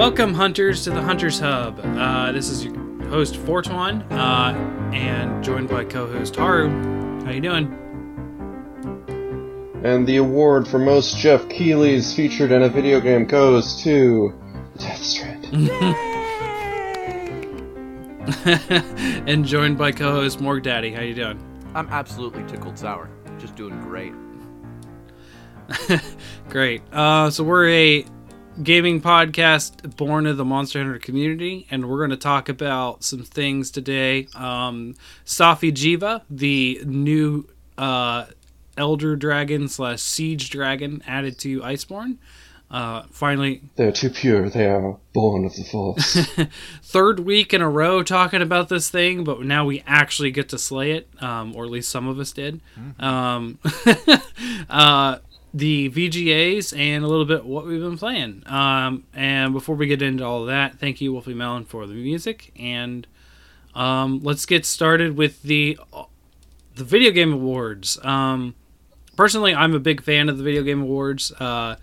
Welcome, hunters, to the Hunters Hub. Uh, this is your host Fortuan, uh, and joined by co-host Haru. How you doing? And the award for most Geoff Keighley's featured in a video game goes to Death Stranding. and joined by co-host Morg Daddy. How you doing? I'm absolutely tickled sour. Just doing great. Great. Uh, so we're a gaming podcast born of the Monster Hunter community, and we're going to talk about some things today. Um, Safi'jiiva, the new uh, Elder Dragon slash Siege Dragon added to Iceborne. Uh, finally, They are too pure, they are born of the Force. third week in a row talking about this thing, but now we actually get to slay it, um, or at least some of us did. Um, uh, the VGAs and a little bit what we've been playing. Um, and before we get into all that, thank you, Wolfie Melon, for the music. And um, let's get started with the the video game awards. Um, personally, I'm a big fan of the video game awards. Uh,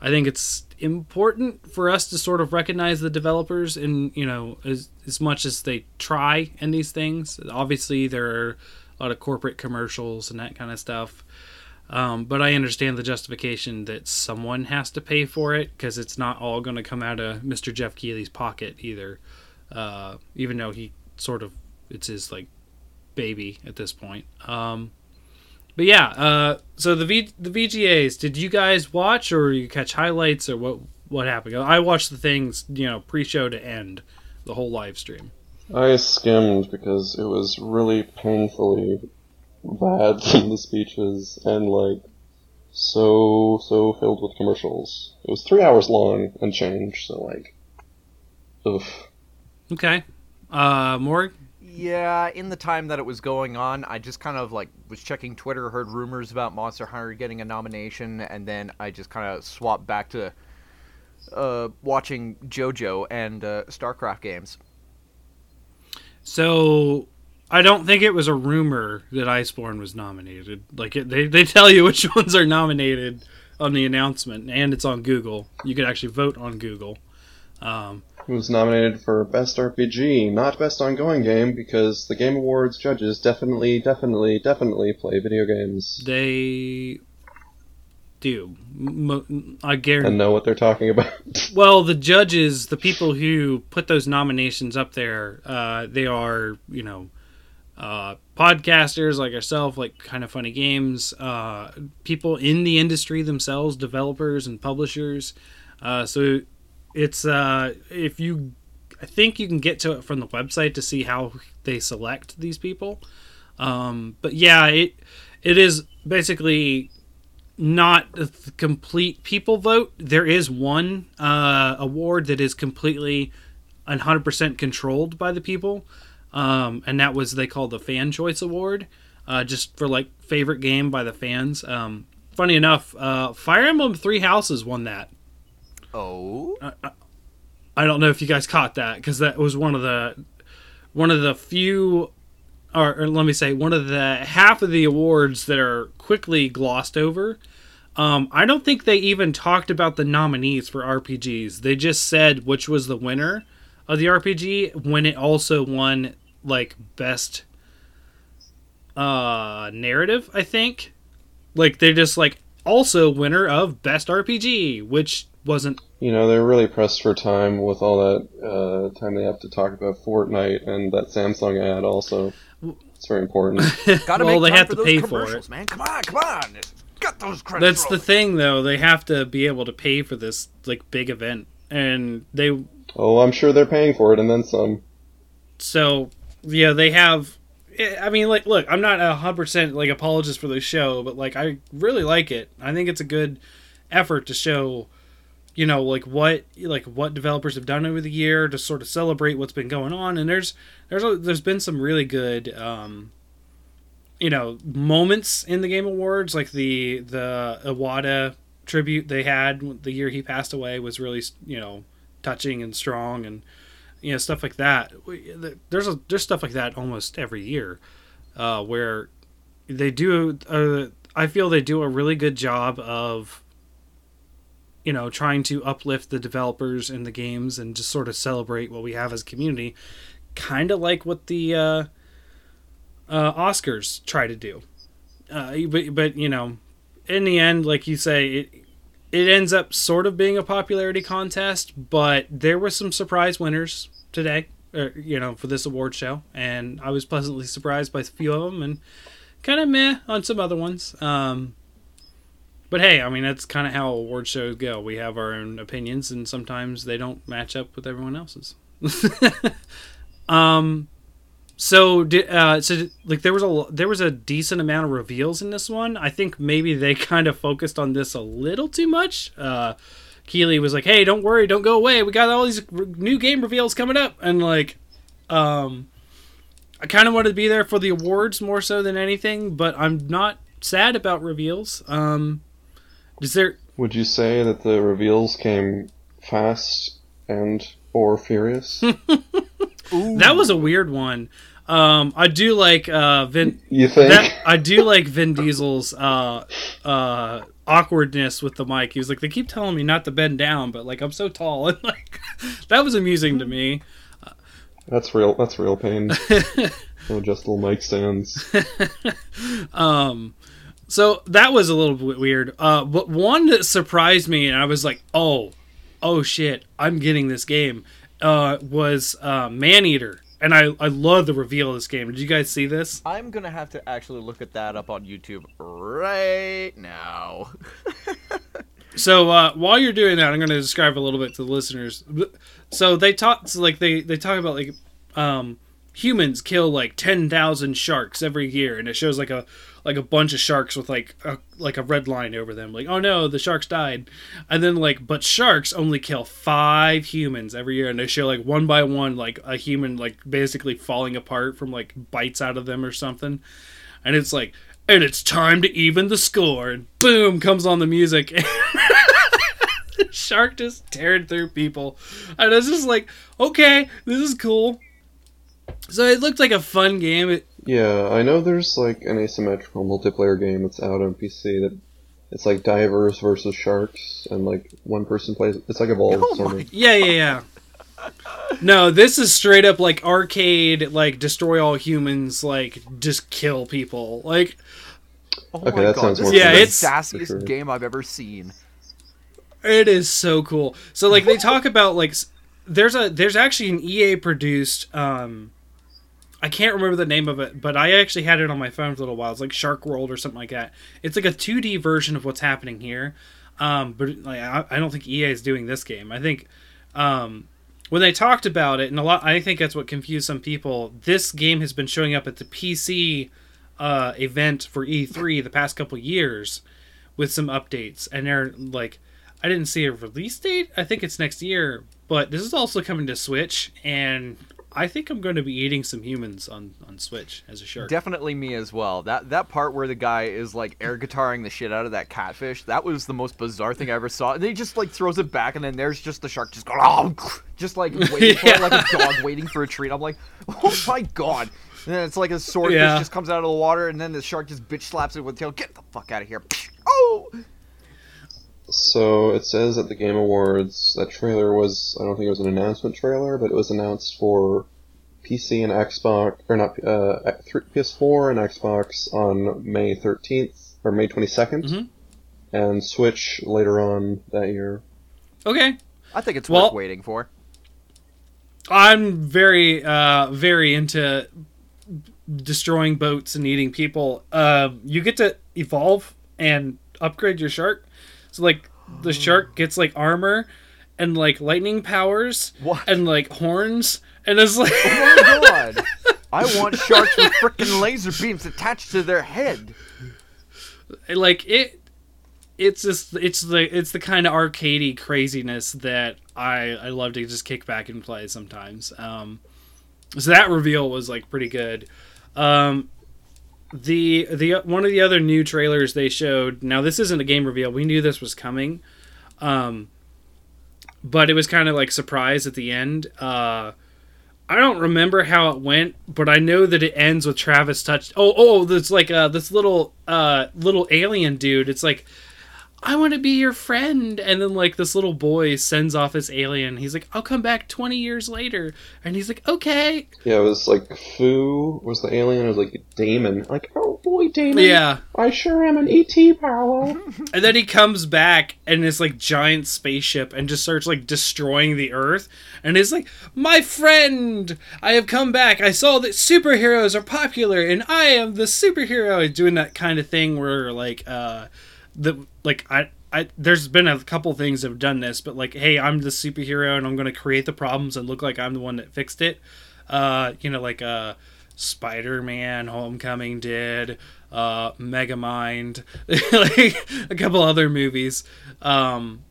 I think it's important for us to sort of recognize the developers and you know as as much as they try in these things. Obviously, there are a lot of corporate commercials and that kind of stuff. Um, but I understand the justification that someone has to pay for it because it's not all going to come out of Mr. Geoff Keighley's pocket either. Uh, even though he sort of it's his like baby at this point. Um, but yeah, uh, so the v- the VGAs, did you guys watch or you catch highlights or what what happened? I watched the things you know pre-show to end, the whole live stream. I skimmed because it was really painfully bad, some the speeches, and like, so, so filled with commercials. It was three hours long and change, so like, oof. Okay, uh, Morg. Yeah, in the time that it was going on, I just kind of like was checking Twitter, heard rumors about Monster Hunter getting a nomination, and then I just kind of swapped back to uh, watching JoJo and uh, StarCraft games. So I don't think it was a rumor that Iceborne was nominated. Like it, they they tell you which ones are nominated on the announcement, and it's on Google. You could actually vote on Google. Um, It was nominated for Best RPG, not Best Ongoing Game, because the Game Awards judges definitely, definitely, definitely play video games they do. I guarantee. and know what they're talking about. Well, the judges, the people who put those nominations up there, uh, they are, you know, uh, podcasters like ourselves, like kind of funny games, uh, people in the industry themselves, developers and publishers. Uh, so it's uh, if you, I think you can get to it from the website to see how they select these people. Um, but yeah, it it is basically not a complete people vote. There is one uh, award that is completely 100% controlled by the people, um, and that was they called the Fan Choice Award, uh, just for like favorite game by the fans. Um, funny enough, uh, Fire Emblem Three Houses won that. Oh, I don't know if you guys caught that because that was one of the one of the few, or, or let me say, one of the half of the awards that are quickly glossed over. Um, I don't think they even talked about the nominees for RPGs. They just said which was the winner of the RPG when it also won like best uh narrative, I think. Like they're just like also winner of best RPG, which wasn't You know, they're really pressed for time with all that uh, time they have to talk about Fortnite and that Samsung ad also. It's very important. gotta Well, make they have to pay for it. man. Come on, come on, got those credits. That's the thing, though. They have to be able to pay for this like big event, and they oh, I'm sure they're paying for it and then some. so yeah they have. I mean, like, look, I'm not a hundred percent like apologist for the show, but like, I really like it. I think it's a good effort to show, you know, like what like what developers have done over the year to sort of celebrate what's been going on. And there's there's a, there's been some really good. um you know moments in the game awards like the the Iwata tribute they had the year he passed away was really you know touching and strong and you know stuff like that there's a there's stuff like that almost every year uh, where they do I feel they do a really good job of you know, trying to uplift the developers and the games and just sort of celebrate what we have as a community, kind of like what the uh, uh, Oscars try to do. Uh, but but you know, in the end, like you say, it it ends up sort of being a popularity contest. But there were some surprise winners today, or, you know, for this award show, and I was pleasantly surprised by a few of them, and kind of meh on some other ones. Um, but hey, I mean that's kind of how award shows go. We have our own opinions, and sometimes they don't match up with everyone else's. um, so uh, so like there was a there was a decent amount of reveals in this one. I think maybe they kind of focused on this a little too much. Uh, Keighley was like, "Hey, don't worry, don't go away. We got all these new game reveals coming up," and like, um, I kind of wanted to be there for the awards more so than anything, but I'm not sad about reveals. Um, is there? Would you say that the reveals came fast and or furious? That was a weird one. Um, I do like uh, Vin. You think? That, I do like Vin Diesel's uh, uh, awkwardness with the mic. He was like, "They keep telling me not to bend down, but like I'm so tall," and like that was amusing to me. That's real. That's real pain. no adjustable mic stands. Um, so that was a little bit weird. Uh, but one that surprised me, and I was like, "Oh, oh shit, I'm getting this game." Uh, was uh, Maneater, and I I love the reveal of this game. Did you guys see this? I'm gonna have to actually look at that up on YouTube right now. So uh, while you're doing that, I'm going to describe a little bit to the listeners. So they talk, so like they they talk about like um, humans kill like ten thousand sharks every year, and it shows like a like a bunch of sharks with like a like a red line over them, like oh no, the sharks died, and then like but sharks only kill five humans every year, and they show like one by one like a human like basically falling apart from like bites out of them or something, and it's like and it's time to even the score, and boom comes on the music. Shark just tearing through people. And I was just like, okay, this is cool. So it looked like a fun game. It, Yeah, I know there's like an asymmetrical multiplayer game that's out on PC that it's like divers versus sharks, and like one person plays. It's like Evolve, Oh sort my of. yeah, yeah, yeah. No, this is straight up like arcade, like destroy all humans, like just kill people. Like, Oh Okay, my that god, sounds this more is Yeah, the it's- sassiest sure. game I've ever seen. It is so cool. So like they talk about like there's a there's actually an EA produced um I can't remember the name of it, but I actually had it on my phone for a little while. It's like Shark World or something like that. It's like a 2D version of what's happening here. Um but like I, I don't think EA is doing this game. I think um when they talked about it and a lot I think that's what confused some people. This game has been showing up at the PC uh event for E3 the past couple years with some updates and they're like I didn't see a release date. I think it's next year, but this is also coming to Switch, and I think I'm going to be eating some humans on, on Switch as a shark. Definitely me as well. That that part where the guy is like air guitaring the shit out of that catfish, that was the most bizarre thing I ever saw. And he just like throws it back, and then there's just the shark just going, oh, just like waiting for it, like a dog waiting for a treat. I'm like, oh my god. And then it's like a swordfish Yeah. just comes out of the water, and then the shark just bitch slaps it with the tail. Get the fuck out of here! Oh, So it says at the Game Awards that trailer was I don't think it was an announcement trailer, but it was announced for PC and Xbox or not uh, PS4 and Xbox on May 13th or May 22nd, Mhm. and Switch later on that year. okay, I think it's Well- worth waiting for. I'm very uh, very into destroying boats and eating people. Uh, you get to evolve and upgrade your shark. So like the shark gets like armor and like lightning powers What? and like horns, and it's like Oh my god! I want sharks with freaking laser beams attached to their head. like it it's just it's the it's the kind of arcadey craziness that I I love to just kick back and play sometimes. Um, so that reveal was like pretty good. Um, the the one of the other new trailers they showed. Now this isn't a game reveal. We knew this was coming, um, but it was kind of like surprise at the end. Uh, I don't remember how it went, but I know that it ends with Travis touched. Oh, oh, there's like uh, this little uh, little alien dude. It's like I want to be your friend. And then like this little boy sends off this alien. He's like, I'll come back 20 years later. And he's like, okay. Yeah, it was like Fu was the alien. It was like Damon. Like, oh boy, Damon. Yeah. I sure am an ET, Paolo. And then he comes back in this like giant spaceship and just starts like destroying the earth. And he's like, My friend, I have come back. I saw that superheroes are popular and I am the superhero. Doing that kind of thing where like uh like I I, there's been a couple things that have done this, but like, hey, I'm the superhero and I'm going to create the problems and look like I'm the one that fixed it. Uh, you know, like uh, Spider-Man: Homecoming did, uh, Megamind, like a couple other movies. Um,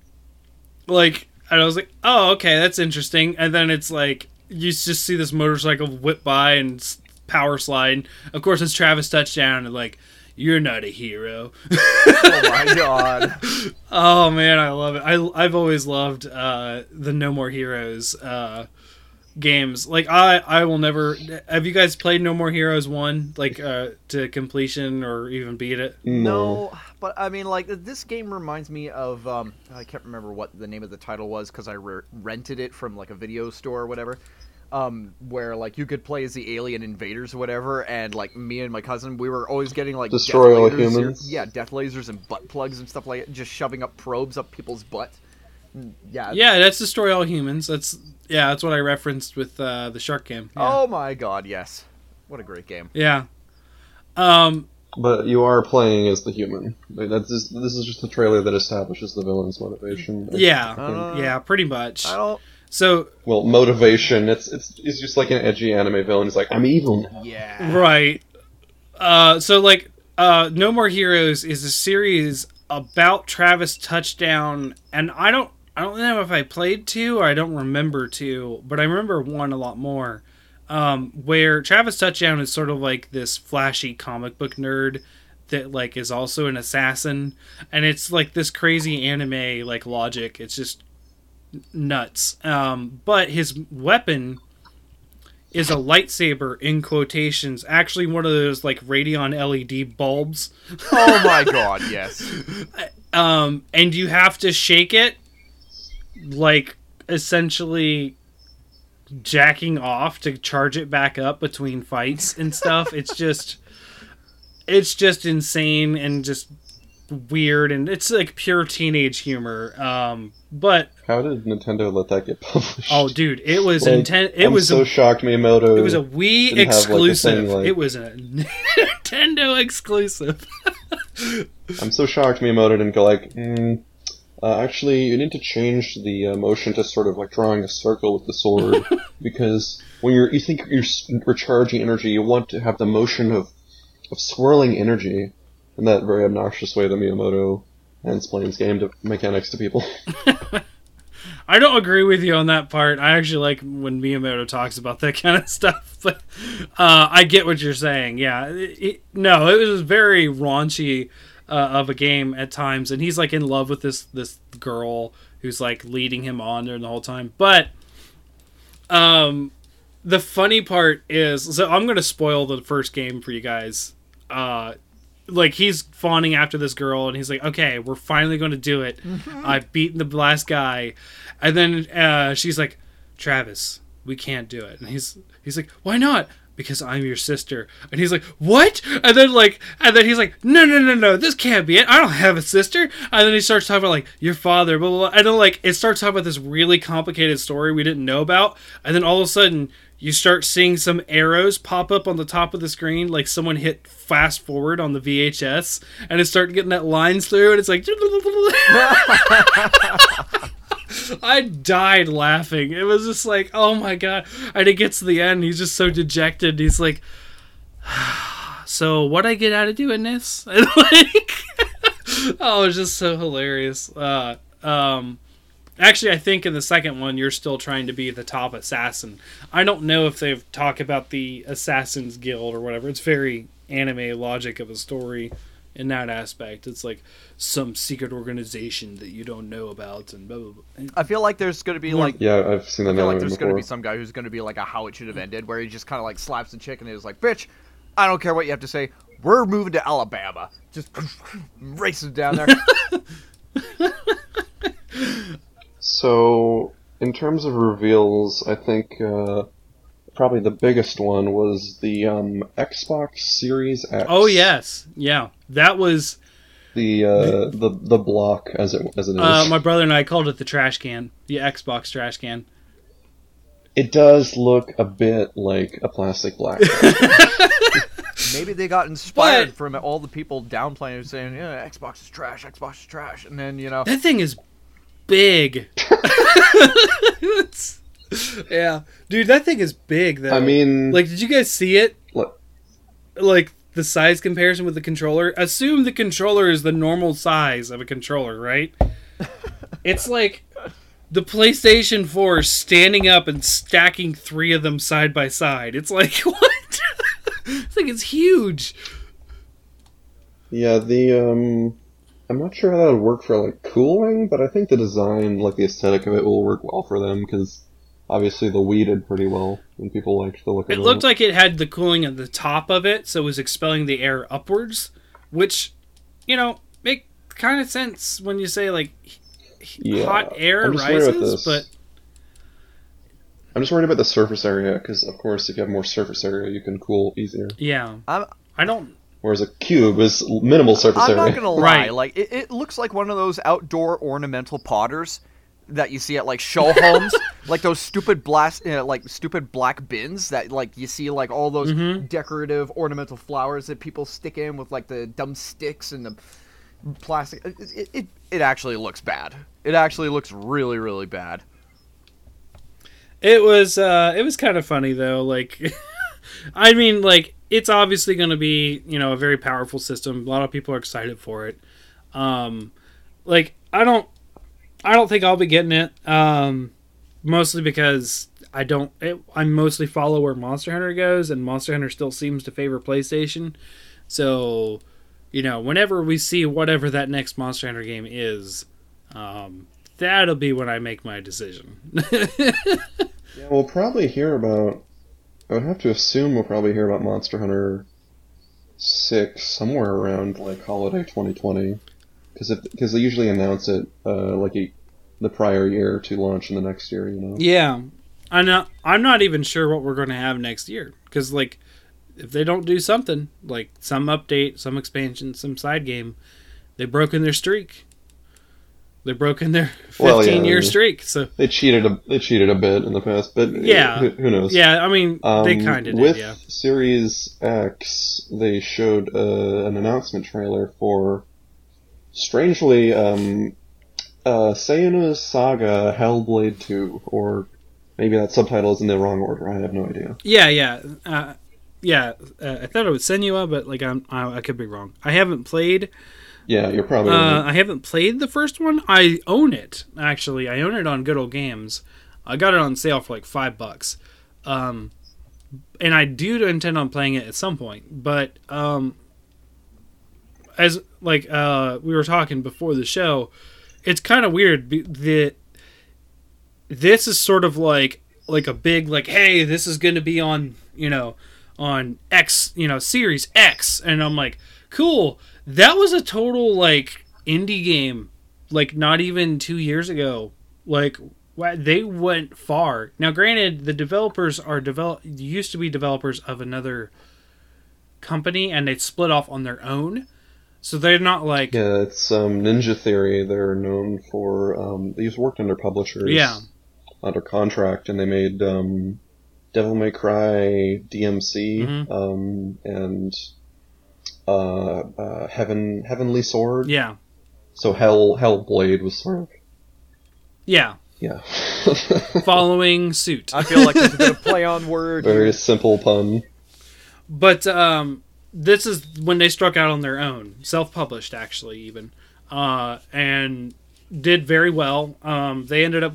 like, and I was like, oh, okay, that's interesting. And then it's like you just see this motorcycle whip by and power slide. Of course, it's Travis touchdown and like. You're not a hero. Oh my god. Oh man, I love it. I I've always loved uh, the No More Heroes uh, games. Like I I will never. Have you guys played No More Heroes one like uh, to completion or even beat it? No, but I mean, like this game reminds me of um, I can't remember what the name of the title was because I re- rented it from like a video store or whatever. Um, where like you could play as the alien invaders or whatever, and like me and my cousin, we were always getting like Destroy death all lasers, humans? Yeah, death lasers and butt plugs and stuff like that, just shoving up probes up people's butt. Mm, Yeah. Yeah, that's Destroy All Humans. That's yeah, that's what I referenced with uh, the Shark game. Yeah. Oh my god, yes. What a great game. yeah. Um, But you are playing as the human. Like, That's just, this is just a trailer that establishes the villain's motivation. yeah, Uh, yeah, pretty much. I don't. So Well, motivation. It's it's it's just like an edgy anime villain. He's like, I'm evil now. Yeah. Right. Uh, so like, uh, No More Heroes is a series about Travis Touchdown, and I don't, I don't know if I played two or I don't remember two, but I remember one a lot more. Um, where Travis Touchdown is sort of like this flashy comic book nerd that like is also an assassin, and it's like this crazy anime like logic. It's just nuts. Um, but his weapon is a lightsaber in quotations actually one of those like Radeon LED bulbs Oh my god, yes. um and you have to shake it like essentially jacking off to charge it back up between fights and stuff it's just it's just insane and just weird and it's like pure teenage humor um but How did Nintendo let that get published? oh dude it was Like, intent it I'm was so a shocked Miyamoto. It was a Wii have, like, a exclusive. thing, like- It was a Nintendo exclusive. I'm so shocked Miyamoto didn't go like, mm, uh, actually, you need to change the uh, motion to sort of like drawing a circle with the sword because when you're you think you're recharging energy, you want to have the motion of of swirling energy in that very obnoxious way that Miyamoto explains game to mechanics to people. I don't agree with you on that part. I actually like when Miyamoto talks about that kind of stuff, but uh, I get what you're saying. Yeah, it, it- no, it was very raunchy uh, of a game at times, and he's like in love with this this girl who's like leading him on during the whole time. But um, the funny part is, so I'm gonna spoil the first game for you guys. Uh, like he's fawning after this girl and he's like okay we're finally going to do it. I've beaten the last guy. And then uh, she's like travis we can't do it. And he's he's like why not? Because i'm your sister. And he's like what? And then like and then he's like no no no no this can't be it. I don't have a sister. And then he starts talking about like your father blah blah, blah. and then like it starts talking about this really complicated story we didn't know about. And then all of a sudden you start seeing some arrows pop up on the top of the screen like someone hit fast forward on the VHS and it started getting that lines through and it's like I died laughing. It was just like, oh my god. And it gets to the end, he's just so dejected. He's like, so what I get out of doing this? And like, oh, it was just so hilarious. Uh, um, actually, I think in the second one, you're still trying to be the top assassin. I don't know if they've talked about the Assassin's Guild or whatever. It's very anime logic of a story in that aspect. It's like some secret organization that you don't know about and blah blah blah. I feel like there's going to be like yeah, I've seen that I feel like anime there's going to be some guy who's going to be like a how it should have ended, where he just kind of like slaps the chick and is like, "Bitch, I don't care what you have to say. We're moving to Alabama." Just races down there. So, in terms of reveals, I think uh, probably the biggest one was the um, Xbox Series X. Oh yes, yeah, that was the uh, the the block as it as it is. uh, my brother and I called it the trash can, the Xbox trash can. it does look a bit like a plastic black. Maybe they got inspired But- from all the people downplaying and saying, "Yeah, Xbox is trash. Xbox is trash," and then you know, That thing is big. It's- yeah, dude, that thing is big though. I mean, like, did you guys see it? Like the size comparison with the controller. Assume the controller is the normal size of a controller, right? it's like the PlayStation 4 standing up and stacking three of them side by side. It's like what? I think it's huge. yeah, the um, I'm not sure how that would work for like cooling, but I think the design, like the aesthetic of it, will work well for them because obviously the Wii did pretty well and people liked the look of It It looked like it had the cooling at the top of it, so it was expelling the air upwards, which, you know, make kind of sense when you say like h- h- Yeah, hot air I'm just worried about rises, but I'm just worried about the surface area because, of course, if you have more surface area, you can cool easier. yeah, I'm I don't. Whereas a cube is minimal surface area. I'm not gonna lie. Right. Like it, it looks like one of those outdoor ornamental potters that you see at like show homes, like those stupid blast, uh, like stupid black bins that like you see like all those Mm-hmm. decorative ornamental flowers that people stick in with like the dumb sticks and the plastic. It, it, it, it actually looks bad. It actually looks really really bad. It was uh, it was kind of funny though. Like, I mean, like it's obviously going to be you know a very powerful system. A lot of people are excited for it. Um, like I don't, I don't think I'll be getting it. Um, mostly because I don't. It, I mostly follow where Monster Hunter goes, and Monster Hunter still seems to favor PlayStation. So, you know, whenever we see whatever that next Monster Hunter game is, um, that'll be when I make my decision. Yeah, we'll probably hear about. I would have to assume we'll probably hear about Monster Hunter Six somewhere around like holiday 2020, because because they usually announce it uh, like a, the prior year to launch in the next year. You know. Yeah, I'm not. I'm not even sure what we're going to have next year because, like, if they don't do something like some update, some expansion, some side game, they've broken their streak. They've broken their 15 Well, yeah, year streak. So They cheated a they cheated a bit in the past, but Yeah. who, who knows? yeah, I mean Um, they kind of with did. Yeah. Series X, they showed uh, an announcement trailer for, strangely, um, uh, Sayonara Saga Hellblade 2, or maybe that subtitle is in the wrong order. I have no idea. Yeah, yeah, uh, yeah. Uh, I thought it was Senua, but like I'm, I, I could be wrong. I haven't played. Yeah, you're probably Uh, right. I haven't played the first one. I own it actually. I own it on Good Old Games. I got it on sale for like five bucks, um, and I do intend on playing it at some point. But um, as like uh, we were talking before the show, it's kind of weird that this is sort of like like a big like hey this is going to be on you know on X you know Series X. And I'm like cool. That was a total like indie game like not even 2 years ago. Like they went far. Now granted the developers are develop used to be developers of another company and they split off on their own so they're not like yeah, it's um, Ninja Theory. They're known for um, they've worked under publishers. Yeah. Under contract, and they made um, Devil May Cry DMC Mhm. um, and uh, uh, Heaven Heavenly Sword. yeah So Hell Hellblade was sort of yeah yeah, following suit I feel like it's a bit of play on word. very simple pun. But um, this is when they struck out on their own, self-published actually, even, uh, and did very well. Um, they ended up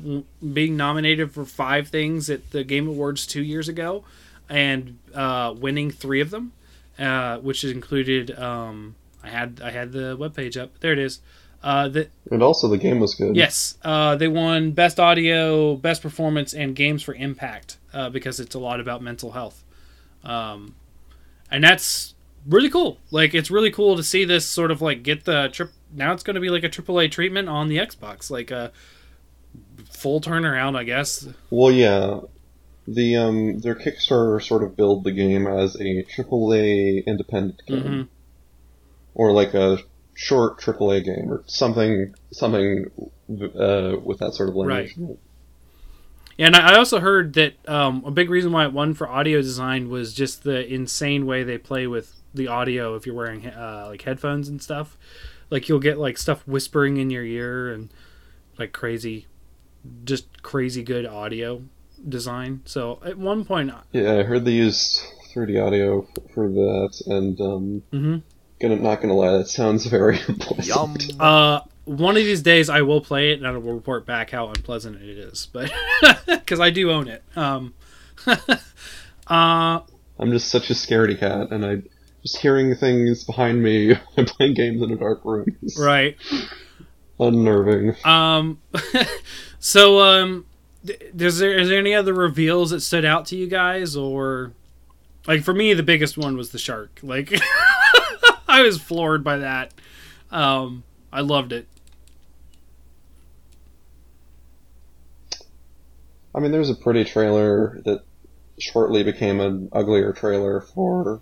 being nominated for five things at the Game Awards two years ago, and uh, winning three of them, uh, which included. Um, I had I had the webpage up. There it is. Uh, the, And also the game was good. Yes, uh, they won best audio, best performance, and games for impact uh, because it's a lot about mental health, um, and that's really cool. Like it's really cool to see this sort of like get the trip now it's going to be like a AAA treatment on the Xbox, like a full turnaround, I guess. Well, yeah, the um their Kickstarter sort of build the game as a AAA independent game, hmm or like a short AAA game, or something something uh, with that sort of language. Right. And I I also heard that um, a big reason why it won for audio design was just the insane way they play with the audio if you're wearing uh, like headphones and stuff. Like you'll get like stuff whispering in your ear and like crazy, just crazy good audio design. So at one point, Yeah, I heard they used 3D audio for that, and um, Mhm. gonna not gonna lie, that sounds very unpleasant. Yum. uh, one of these days I will play it and I will report back how unpleasant it is. But because I do own it. Um, uh, I'm just such a scaredy cat, and I just hearing things behind me and playing games in a dark room right. unnerving. Um, so um, is there is there any other reveals that stood out to you guys, or like for me, the biggest one was the shark. Like, I was floored by that. Um, I loved it. I mean, there's a pretty trailer that shortly became an uglier trailer for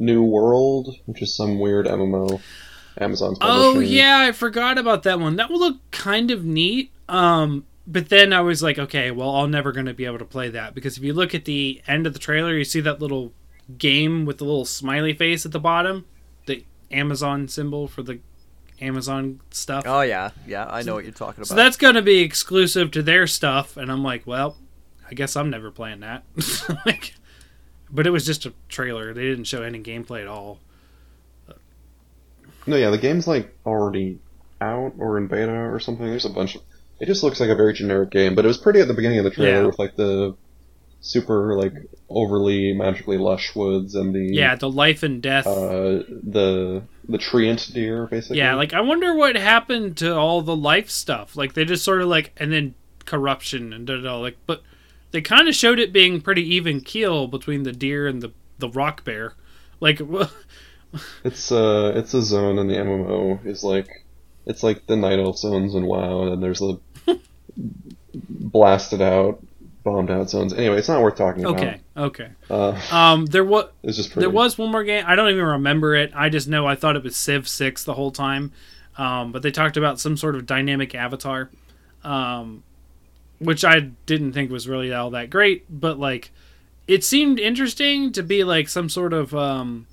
New World, which is some weird MMO. Amazon's Oh yeah, I forgot about that one. That will look kind of neat. Um, but then I was like, okay, well, I'm never going to be able to play that because if you look at the end of the trailer, you see that little game with the little smiley face at the bottom, the Amazon symbol for the Amazon stuff. Oh yeah, yeah, I know what you're talking about. So that's going to be exclusive to their stuff, and I'm like, well, I guess I'm never playing that. like, but it was just a trailer. They didn't show any gameplay at all. No, yeah, the game's like already out or in beta or something. There's a bunch of. It just looks like a very generic game, but it was pretty at the beginning of the trailer Yeah. with like the super like overly magically lush woods and the Yeah, the life and death. uh the the treant deer basically. Yeah, like I wonder what happened to all the life stuff. Like they just sort of like and then corruption and da da da, like but they kind of showed it being pretty even keel between the deer and the the rock bear. Like It's uh it's a zone in the MMO is like it's like the night elf zones in WoW and then there's the blasted out bombed out zones. Anyway, it's not worth talking about. okay, okay. Uh Um there was just pretty there was one more game. I don't even remember it. I just know I thought it was Civ 6 the whole time. Um but they talked about some sort of dynamic avatar. Um which I didn't think was really all that great, but like it seemed interesting to be like some sort of um,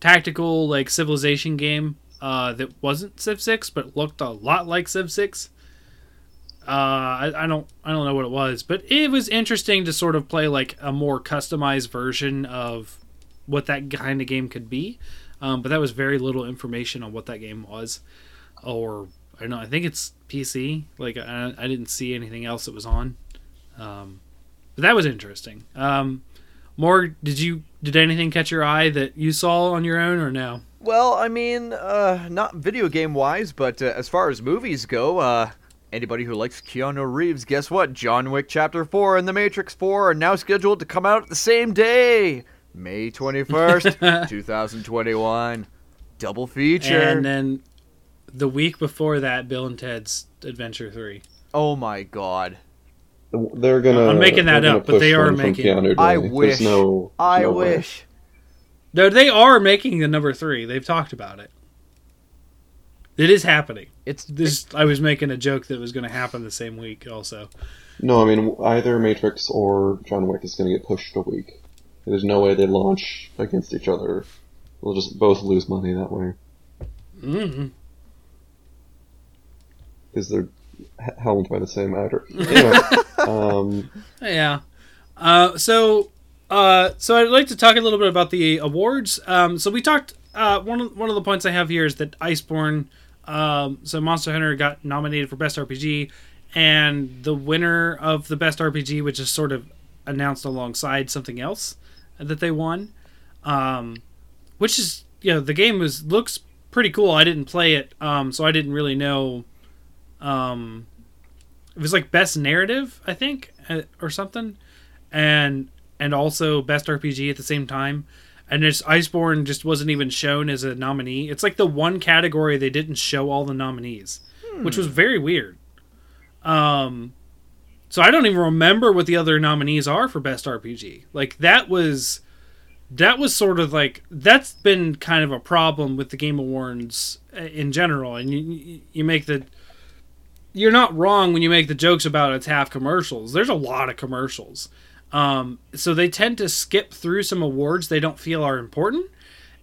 tactical like civilization game uh, that wasn't Civ Six but looked a lot like Civ Six. Uh, I, I don't I don't know what it was, but it was interesting to sort of play like a more customized version of what that kind of game could be. Um, but that was very little information on what that game was, or I don't know. I think it's PC. Like I, I didn't see anything else that was on. Um, but that was interesting. Um, more, did you did anything catch your eye that you saw on your own or no? Well, I mean, uh, not video game wise, but uh, as far as movies go, uh, anybody who likes Keanu Reeves, guess what? John Wick Chapter 4 and The Matrix 4 are now scheduled to come out the same day, May 21st, 2021. Double feature. And then the week before that, Bill and Ted's Adventure Three. oh my god. They're gonna. I'm making that up, but they are making- Keanu I wish. No. I no way. wish. No, they are making the number three. They've talked about it. It is happening. It's This I was making a joke that it was going to happen the same week. Also, No, I mean either Matrix or John Wick is gonna get pushed a week. There's no way they launch against each other. They'll just both lose money that way mm because they're helmed by the same actor. Anyway, um, yeah. Uh, so, uh, so I'd like to talk a little bit about the awards. Um, so we talked. Uh, one of one of the points I have here is that Iceborne. Um, so Monster Hunter got nominated for best RPG, and the winner of the best RPG, which is sort of announced alongside something else that they won, um, which is you know the game was looks pretty cool. I didn't play it, um, so I didn't really know. Um, it was like best narrative, I think, uh, or something, and and also best RPG at the same time. and it's Iceborne just wasn't even shown as a nominee. It's like the one category they didn't show all the nominees, which was very weird. Um, so I don't even remember what the other nominees are for best RPG. Like that was that was sort of like that's been kind of a problem with the Game Awards uh, in general, and you you make the you're not wrong when you make the jokes about it's half commercials. There's a lot of commercials. Um, so they tend to skip through some awards they don't feel are important.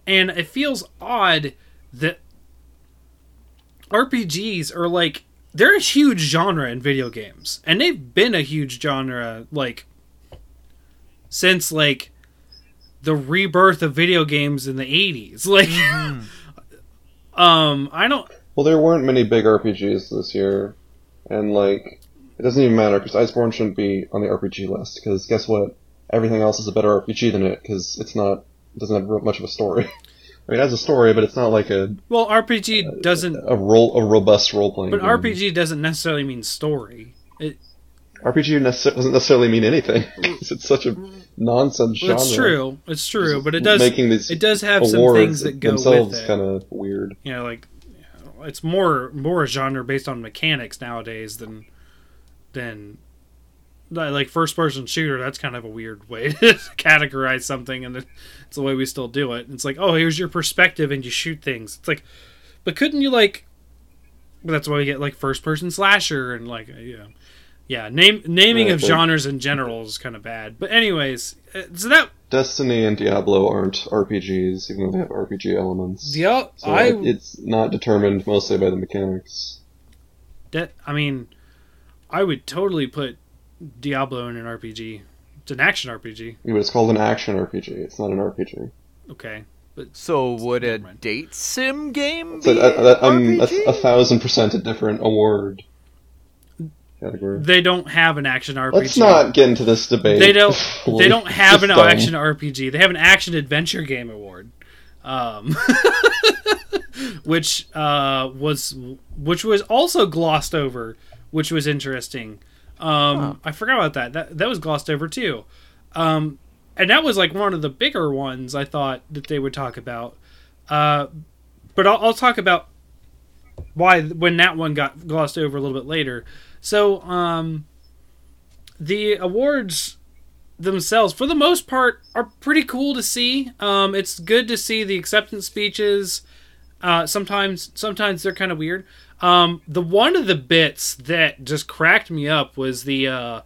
And it feels odd that RPGs are like, they're a huge genre in video games. And they've been a huge genre, like, since, like, the rebirth of video games in the 80s. Like, um, I don't, Well, there weren't many big RPGs this year, and like it doesn't even matter because Iceborne shouldn't be on the RPG list because guess what? Everything else is a better RPG than it because it's not it doesn't have much of a story. I mean, it has a story, but it's not like a well, RPG doesn't, a role a robust role playing. but RPG doesn't necessarily mean story. It, RPG nece- doesn't necessarily mean anything. it's such a nonsense genre. It's true. It's true, but it does making these it does have some things that go with it. kind of weird. You know, like it's more more a genre based on mechanics nowadays than than like first person shooter. That's kind of a weird way to categorize something, and it's the way we still do it. It's like, oh, here's your perspective, and you shoot things. It's like, but couldn't you like? But that's why we get like first person slasher and like uh, you know. Yeah, name naming Right, of but- genres in general is kind of bad. But anyways, uh, so that Destiny and Diablo aren't RPGs, even though they have RPG elements. the So I it's not determined mostly by the mechanics. That I mean, I would totally put Diablo in an RPG. It's an action RPG. But it's called an action RPG. It's not an RPG. Okay, but So would a Never date sim game So be that, that, I'm a, RPG? a thousand percent a different award category. they don't have an action RPG. Let's not get into this debate. They don't. They don't have an dumb. action RPG. They have an action adventure game award, um, which uh, was which was also glossed over, which was interesting. Um, Huh. I forgot about that. That that was glossed over too, um, and that was like one of the bigger ones I thought that they would talk about. Uh, but I'll, I'll talk about why when that one got glossed over a little bit later. So, um, the awards themselves, for the most part, are pretty cool to see. Um, it's good to see the acceptance speeches. Uh, sometimes, sometimes they're kind of weird. Um, the one of the bits that just cracked me up was the. Uh,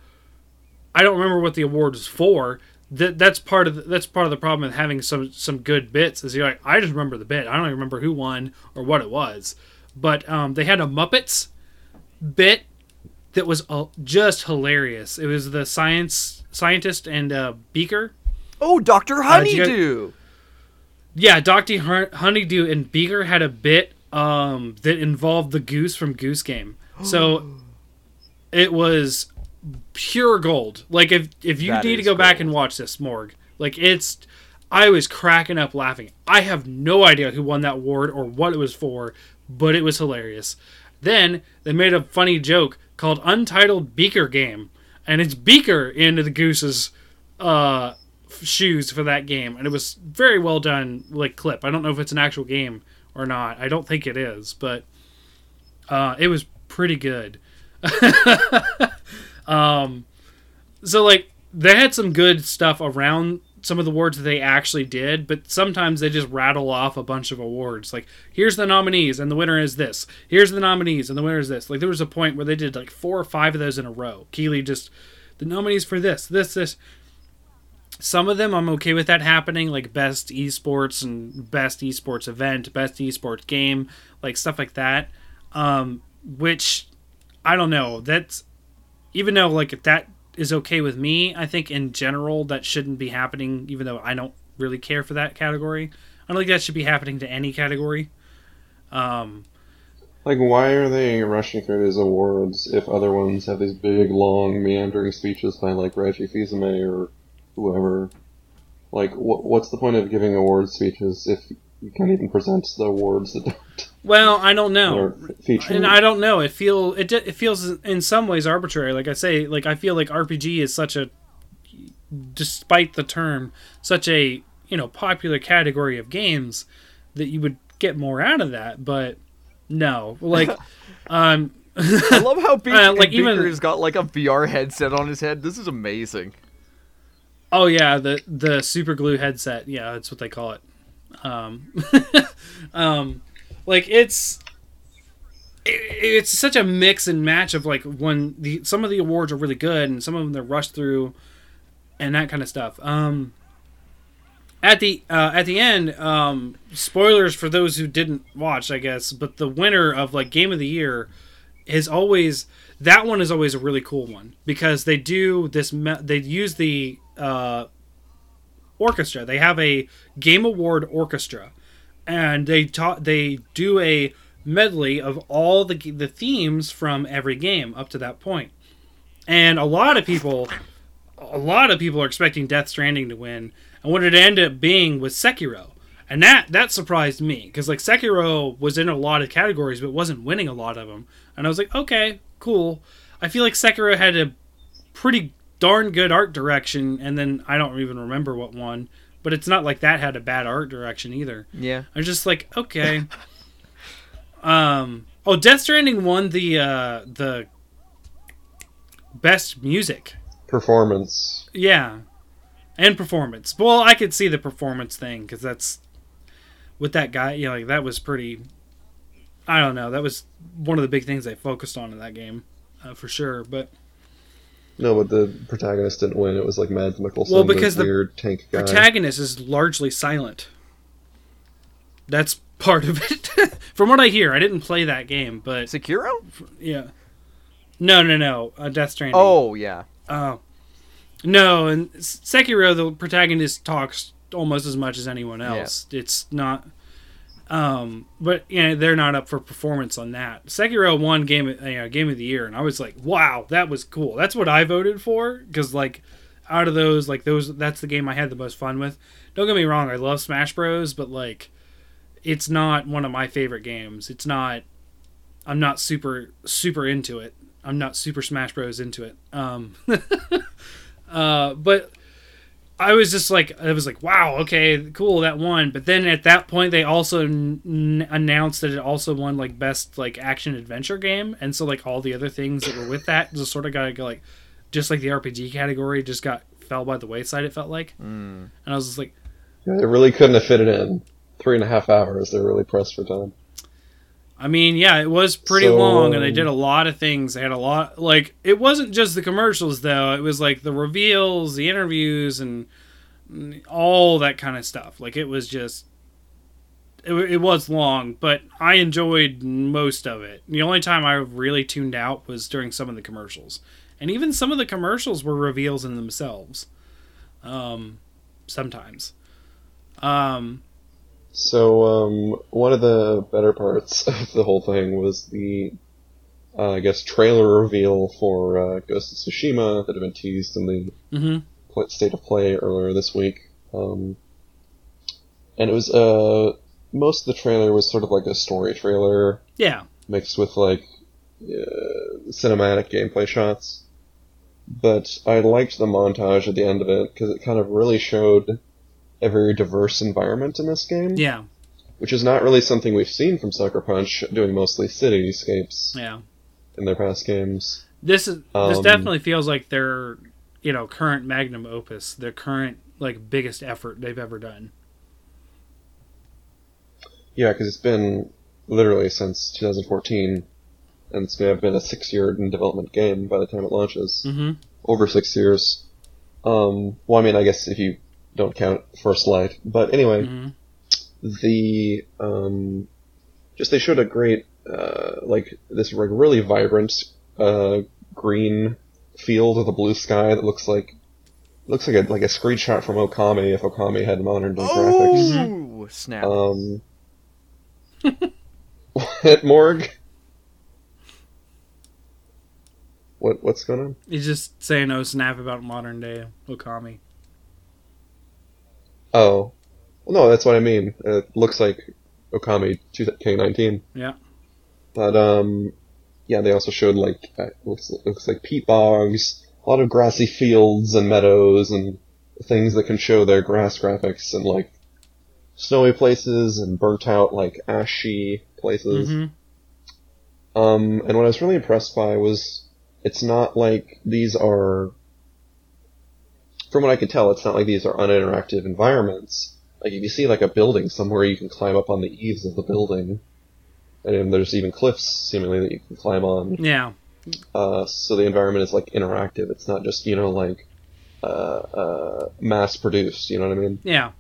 I don't remember what the award was for. That that's part of the, that's part of the problem with having some some good bits. Is you're like I just remember the bit. I don't even remember who won or what it was. But um, they had a Muppets bit that was uh, just hilarious. It was the science scientist and uh, Beaker. Oh, Doctor Uh, Honeydew. Yeah, Doctor Honeydew and Beaker had a bit um, that involved the goose from Goose Game. So it was pure gold. Like if if you That need to go back and watch this, Morg, like it's. I was cracking up laughing. I have no idea who won that award or what it was for, but it was hilarious. Then they made a funny joke called Untitled Beaker Game, and it's Beaker into the Goose's uh, shoes for that game, and it was very well done. Like clip. I don't know if it's an actual game or not. I don't think it is, but uh, it was pretty good. um, so like they had some good stuff around some of the awards that they actually did, but sometimes they just rattle off a bunch of awards. Like, here's the nominees, and the winner is this. Here's the nominees, and the winner is this. Like, there was a point where they did like four or five of those in a row. Keighley just the nominees for this, this, this. Some of them I'm okay with that happening, like best esports and best esports event, best esports game, like stuff like that. Um, which I don't know. That's even though like at that is okay with me, I think in general that shouldn't be happening. Even though I don't really care for that category, I don't think that should be happening to any category. Um, Like, why are they rushing through these awards if other ones have these big, long, meandering speeches by like Reggie Fils-Aimé or whoever? Like, wh- what's the point of giving award speeches if you can't even present the awards that don't well, I don't know. and I don't know. It feel it it feels in some ways arbitrary. Like I say, like I feel like RPG is such a, despite the term, such a you know popular category of games that you would get more out of that, but no, like um I love how Beaker, Uh, like, even- Beaker's got like a VR headset on his head. This is amazing. Oh yeah, the the super glue headset. Yeah, that's what they call it. Um, um, like it's it, it's such a mix and match of like when the some of the awards are really good and some of them they're rushed through, and that kind of stuff. Um, at the uh, at the end, um, spoilers for those who didn't watch, I guess. But the winner of like game of the year is always that one is always a really cool one because they do this. They use the uh, orchestra. They have a game award orchestra, and they taught they do a medley of all the the themes from every game up to that point. And a lot of people, a lot of people are expecting Death Stranding to win, and what it ended up being was Sekiro. And that that surprised me because like Sekiro was in a lot of categories but wasn't winning a lot of them. And I was like, okay, cool. I feel like Sekiro had a pretty darn good art direction, and then I don't even remember what one. But it's not like that had a bad art direction either. Yeah. I was just like, okay. um. Oh, Death Stranding won the uh, the best music. Performance. Yeah, and performance. Well, I could see the performance thing because that's with that guy. You know, like that was pretty. I don't know. That was one of the big things they focused on in that game, uh, for sure. But No, but the protagonist didn't win. It was like Mads Mikkelsen, Well, because the the weird tank guy. protagonist is largely silent. That's part of it. From what I hear, I didn't play that game, but Sekiro? yeah. No, no, no. Uh, Death Stranding. Oh yeah. Oh. No, and Sekiro, the protagonist talks almost as much as anyone else. It's not. Um, but yeah, they're not up for performance on that. Sekiro won game, you know, game of the year, and I was like, wow, that was cool. That's what I voted for because like, out of those, like those, that's the game I had the most fun with. Don't get me wrong, I love Smash Bros, but like, it's not one of my favorite games. It's not. I'm not super super into it. I'm not super Smash Bros into it. Um, uh, but I was just like, I was like, wow, okay, cool, that won. But then at that point, they also n- n- announced that it also won like best like action adventure game, and so like all the other things that were with that just sort of got like, just like the RPG category just got fell by the wayside. It felt like, mm. and I was just like, Yeah, they really couldn't have fit it in. Three and a half hours. They're really pressed for time. I mean, yeah, it was pretty So, long, and they did a lot of things. They had a lot, like it wasn't just the commercials though. It was like the reveals, the interviews, and all that kind of stuff. Like it was just, it, it was long, but I enjoyed most of it. The only time I really tuned out was during some of the commercials, and even some of the commercials were reveals in themselves. Um, sometimes. Um, So, um, one of the better parts of the whole thing was the, uh, I guess, trailer reveal for uh, Ghost of Tsushima that had been teased in the mhm. state of play earlier this week. Um, and it was, uh, most of the trailer was sort of like a story trailer yeah, mixed with like uh, cinematic gameplay shots. But I liked the montage at the end of it because it kind of really showed a very diverse environment in this game yeah, which is not really something we've seen from Sucker Punch, doing mostly cityscapes yeah. in their past games. This is this Um, definitely feels like their you know current magnum opus, their current like biggest effort they've ever done. Yeah, because it's been literally since 2014, and it's have been a six-year in development game by the time it launches. Mm-hmm. Over six years. Um, well, I mean, I guess if you don't count First Light, but anyway, Mhm. the um, just they showed a great uh, like this really vibrant uh, green field with a blue sky that looks like looks like a like a screenshot from Okami if Okami had modern day graphics. Oh snap! Um, what Morg? What what's going on? He's just saying oh snap about modern day Okami. Oh, well, no, that's what I mean. It looks like Okami 2K19. Yeah. But um, yeah, they also showed like uh, looks looks like peat bogs, a lot of grassy fields and meadows, and things that can show their grass graphics and like snowy places and burnt out like ashy places. hmm Um, and what I was really impressed by was it's not like these are, from what I can tell, it's not like these are uninteractive environments. Like if you see like a building somewhere, you can climb up on the eaves of the building, and there's even cliffs seemingly that you can climb on. Yeah. Uh, so the environment is like interactive. It's not just you know like uh, uh, mass produced. You know what I mean? Yeah,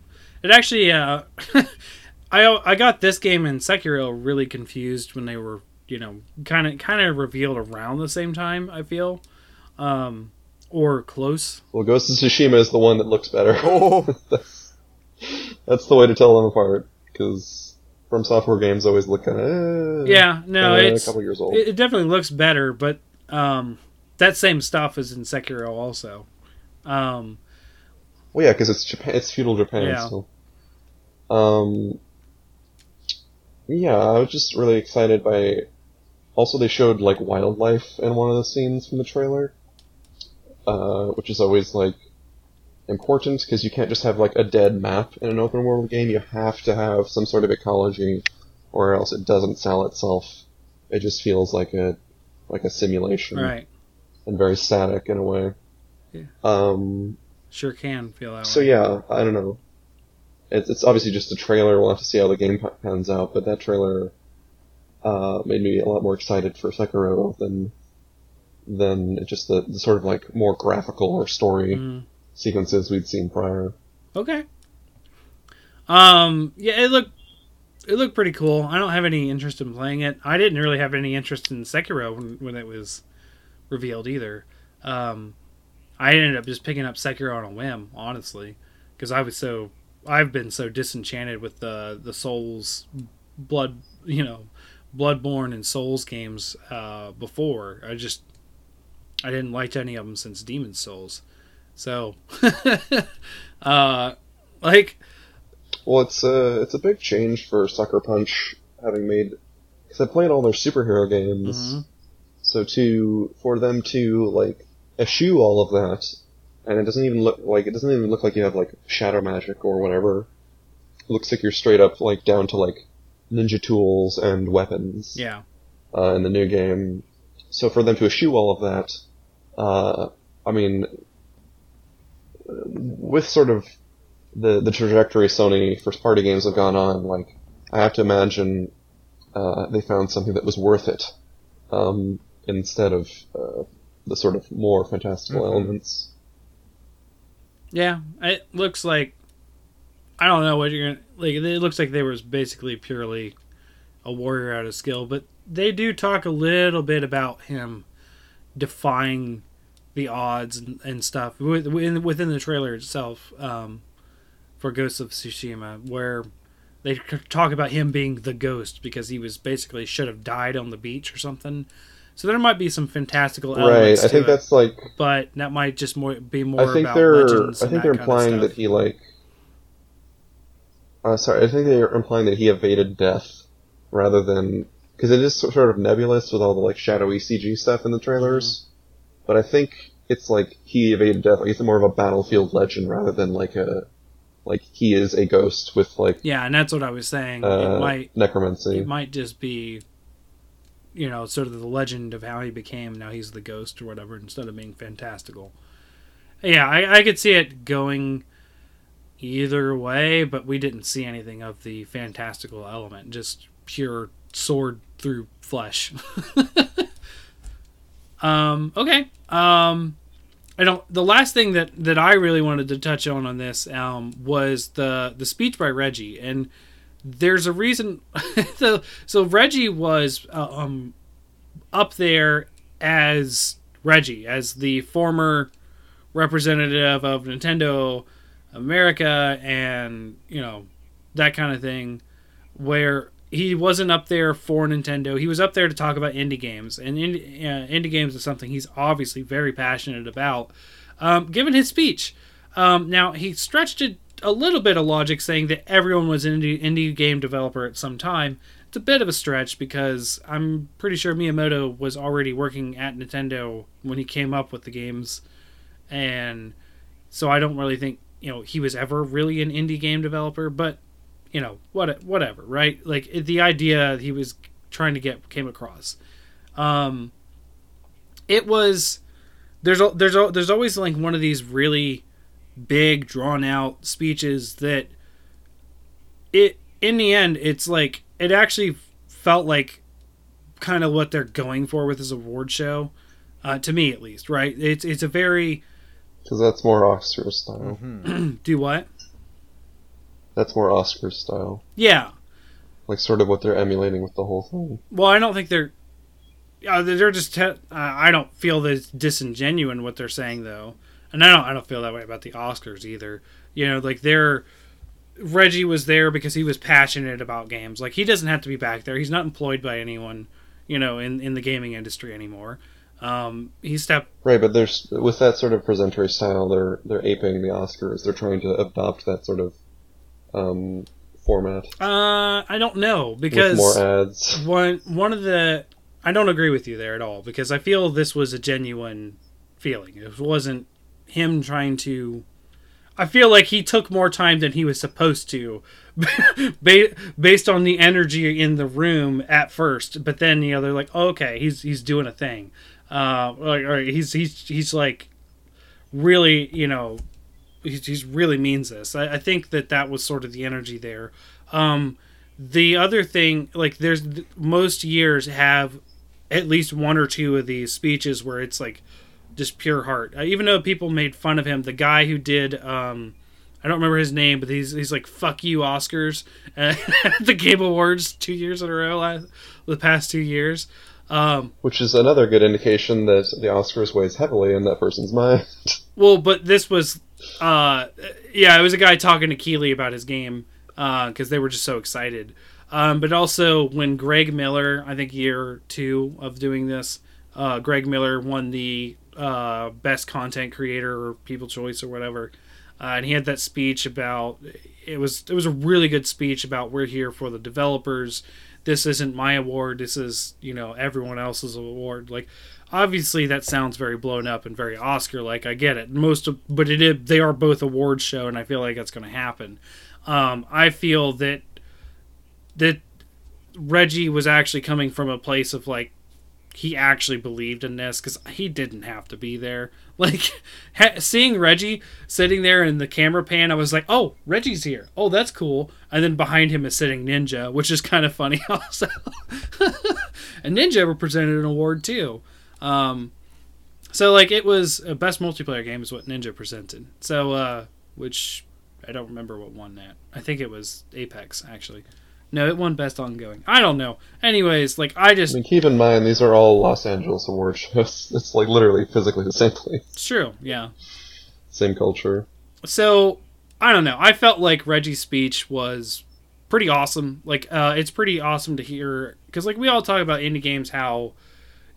it actually. Uh, I I got this game and Sekiro really confused when they were you know kind of kind of revealed around the same time. I feel, um, or close. Well, Ghost of Tsushima is the one that looks better. Oh, that's, that's the way to tell them apart because From Software games always look kind of Yeah, no, it's a it's couple years old. it, it definitely looks better, but um, that same stuff is in Sekiro also. Um, Well, yeah, because it's Japan. It's feudal Japan Yeah. still. Um. Yeah, I was just really excited by. Also, they showed like wildlife in one of the scenes from the trailer, uh, which is always like important because you can't just have like a dead map in an open world game. You have to have some sort of ecology, or else it doesn't sell itself. It just feels like a like a simulation right, and very static in a way. Yeah. Um. sure can feel that So way. yeah, I don't know. It's it's obviously just a trailer. We'll have to see how the game pans out. But that trailer uh, made me a lot more excited for Sekiro than than just the, the sort of like more graphical or story Mhm. sequences we'd seen prior. Okay. Um. Yeah, it looked it looked pretty cool. I don't have any interest in playing it. I didn't really have any interest in Sekiro when, when it was revealed either. Um, I ended up just picking up Sekiro on a whim, honestly, because I was so I've been so disenchanted with the the Souls blood, you know, Bloodborne and Souls games uh, before. I just I didn't like any of them since Demon Souls. So, uh, like, Well, it's a it's a big change for Sucker Punch having made because I played all their superhero games. Mhm. So to for them to like eschew all of that, and it doesn't even look like it doesn't even look like you have like shadow magic or whatever. It looks like you're straight up like down to like ninja tools and weapons yeah, uh, in the new game. So for them to eschew all of that, uh, I mean, with sort of the the trajectory Sony first party games have gone on, like I have to imagine uh, they found something that was worth it um, instead of uh, the sort of more fantastical Mhm. elements. yeah. It looks like I don't know what you're gonna like. It looks like they was basically purely a warrior out of skill, but they do talk a little bit about him defying the odds and, and stuff within within the trailer itself um, for Ghosts of Tsushima, where they talk about him being the ghost because he was basically should have died on the beach or something. So there might be some fantastical elements. Right. I think it, that's like but that might just more be more I think they're. I think they're that kind of implying that he like. Uh, sorry, I think they're implying that he evaded death rather than because it is sort of nebulous with all the like shadowy CG stuff in the trailers. Mm-hmm. But I think it's like he evaded death. Like it's more of a battlefield legend rather than like a like he is a ghost with like Yeah, and that's what I was saying. it uh, might necromancy. it might just be, you know, sort of the legend of how he became. Now he's the ghost or whatever, instead of being fantastical. Yeah, I, I could see it going either way, but we didn't see anything of the fantastical element. Just pure sword through flesh. um. Okay. Um. I don't. The last thing that that I really wanted to touch on on this um was the the speech by Reggie and there's a reason so, so reggie was uh, um up there as reggie as the former representative of nintendo america and you know that kind of thing where he wasn't up there for nintendo. He was up there to talk about indie games and indie, uh, indie games is something he's obviously very passionate about um, given his speech. Um, now he stretched it a little bit of logic saying that everyone was an indie, indie game developer at some time. It's a bit of a stretch because I'm pretty sure Miyamoto was already working at Nintendo when he came up with the games, and so I don't really think you know he was ever really an indie game developer, but you know what whatever, right? Like the idea he was trying to get came across. Um, it was there's a, there's a, there's always like one of these really big drawn out speeches that it in the end it's like it actually felt like kind of what they're going for with this award show uh, to me at least right it's it's a very because that's more Oscar style. do what That's more Oscar style. yeah Like sort of what they're emulating with the whole thing. well i don't think they're uh, they're just te- uh, i don't feel that it's disingenuine what they're saying though and i don't i don't feel that way about the oscars either you know like they're reggie was there because he was passionate about games like he doesn't have to be back there he's not employed by anyone you know in in the gaming industry anymore um he stepped Right, but there's with that sort of presentatory style, they're they're aping the Oscars. They're trying to adopt that sort of um, format uh i don't know with because more ads. one one of the I don't agree with you there at all because I feel this was a genuine feeling. It wasn't him trying to. I feel like he took more time than he was supposed to, ba- based on the energy in the room at first. But then you know they're like, oh, okay, he's he's doing a thing. Uh, like or he's he's he's like really you know he's, he's really means this. I, I think that that was sort of the energy there. Um, the other thing, like, there's most years have at least one or two of these speeches where it's like just pure heart. Uh, even though people made fun of him, the guy who did, um, I don't remember his name, but he's he's like "fuck you, Oscars" at the Game Awards two years in a row, last, the past two years. Um, Which is another good indication that the Oscars weighs heavily in that person's mind. Well, but this was, uh, yeah, it was a guy talking to Keighley about his game because they were just so excited. Um, but also when Greg Miller, I think year two of doing this, uh, Greg Miller won the uh, best content creator or people choice or whatever, uh, and he had that speech about it was it was a really good speech about we're here for the developers. This isn't my award. This is you know everyone else's award. Like obviously that sounds very blown up and very Oscar like. I get it. Most of, but it is, they are both awards show, and I feel like that's going to happen. Um, I feel that that Reggie was actually coming from a place of like he actually believed in this because he didn't have to be there. Like ha- seeing Reggie sitting there in the camera pan, I was like, "Oh, Reggie's here. Oh, that's cool." And then behind him is sitting Ninja, which is kind of funny also. and Ninja represented an award too. Um, so like it was a best multiplayer game is what Ninja presented. So uh, which I don't remember what won that. I think it was Apex actually. No, it won best ongoing. I don't know. Anyways, like I I just mean, keep in mind these are all Los Angeles award shows. It's like literally physically the same place, it's true. Yeah. same culture. So I don't know. I felt like Reggie's speech was pretty awesome. Like uh, it's pretty awesome to hear because like we all talk about indie games how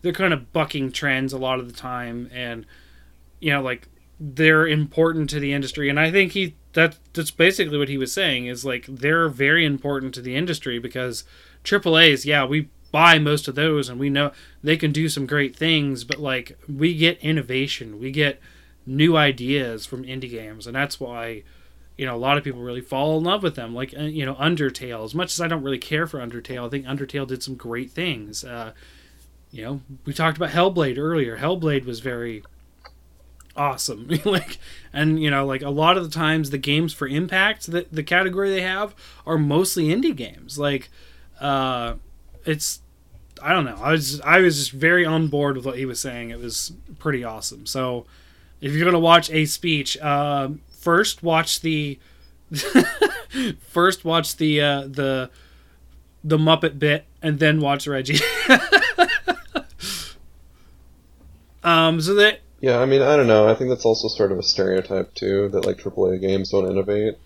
they're kind of bucking trends a lot of the time and you know like they're important to the industry. And I think he that that's basically what he was saying is like they're very important to the industry because AAA's yeah we buy most of those and we know they can do some great things but like we get innovation. We get new ideas from indie games. And that's why you know a lot of people really fall in love with them. Like uh, you know undertale as much as i don't really care for undertale i think undertale did some great things. Uh, you know we talked about hellblade earlier. Hellblade was very awesome. Like and you know like a lot of the times the games for impact that the category they have are mostly indie games. Like uh it's i don't know. I was i was just very on board with what he was saying. It was pretty awesome. So if you're gonna watch a speech uh, first watch the first watch the uh, the the muppet bit and then watch reggie um so that Yeah, I mean, I don't know. I think that's also sort of a stereotype too that like AAA games don't innovate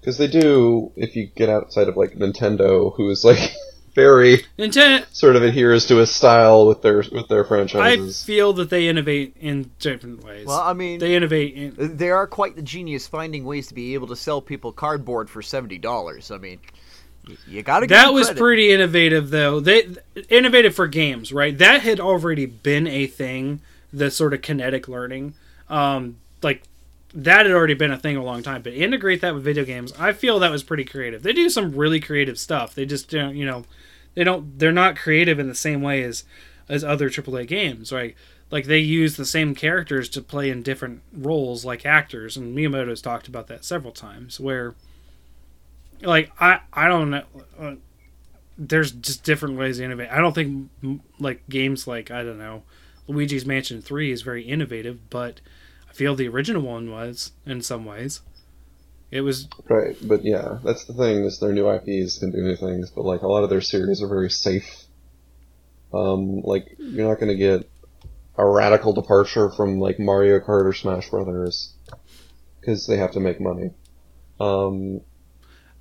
because they do. If you get outside of like Nintendo, who is like very Nintendo, sort of adheres to a style with their with their franchises. I feel that they innovate in different ways. Well, I mean, they innovate in. they are quite the genius finding ways to be able to sell people cardboard for seventy dollars. I mean, you gotta. give That was credit. pretty innovative, though. They innovative for games, right? That had already been a thing. The sort of kinetic learning, um, like that had already been a thing a long time. But integrate that with video games, I feel that was pretty creative. They do some really creative stuff. They just don't, you know, they don't. They're not creative in the same way as as other AAA games, right? Like they use the same characters to play in different roles, like actors, and Miyamoto's talked about that several times. Where, like, I I don't know. Uh, there's just different ways to innovate. I don't think like games like I don't know, Luigi's Mansion Three is very innovative, but I feel the original one was in some ways. It was Right, but yeah, that's the thing. Is their new IPs can do new things, but like a lot of their series are very safe. Um, like you're not going to get a radical departure from like Mario Kart or Smash Brothers because they have to make money. Um,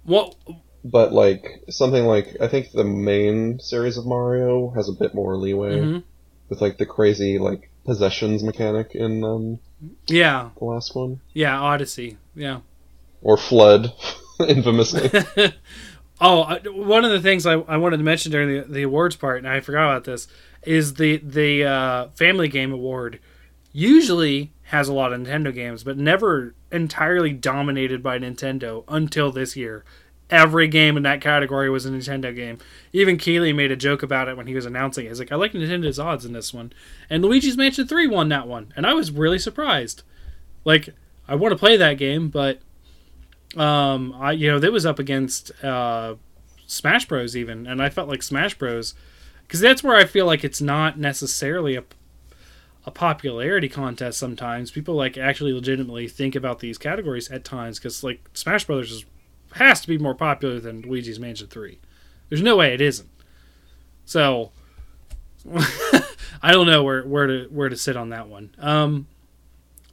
what but like something like I think the main series of Mario has a bit more leeway Mhm. With like the crazy like possessions mechanic in um, yeah the last one yeah Odyssey yeah. or FLUDD, infamously. oh, I- one of the things I, I wanted to mention during the, the awards part, and I forgot about this, is the the uh, Family Game Award usually has a lot of Nintendo games, but never entirely dominated by Nintendo until this year. Every game in that category was a Nintendo game. Even Keighley made a joke about it when he was announcing it. He's like, I like Nintendo's odds in this one. And Luigi's Mansion 3 won that one. And I was really surprised. Like, I want to play that game, but um i you know that was up against uh smash bros even and i felt like smash bros because that's where i feel like it's not necessarily a a popularity contest sometimes people like actually legitimately think about these categories at times because like smash brothers is, has to be more popular than luigi's mansion 3 there's no way it isn't so i don't know where where to where to sit on that one um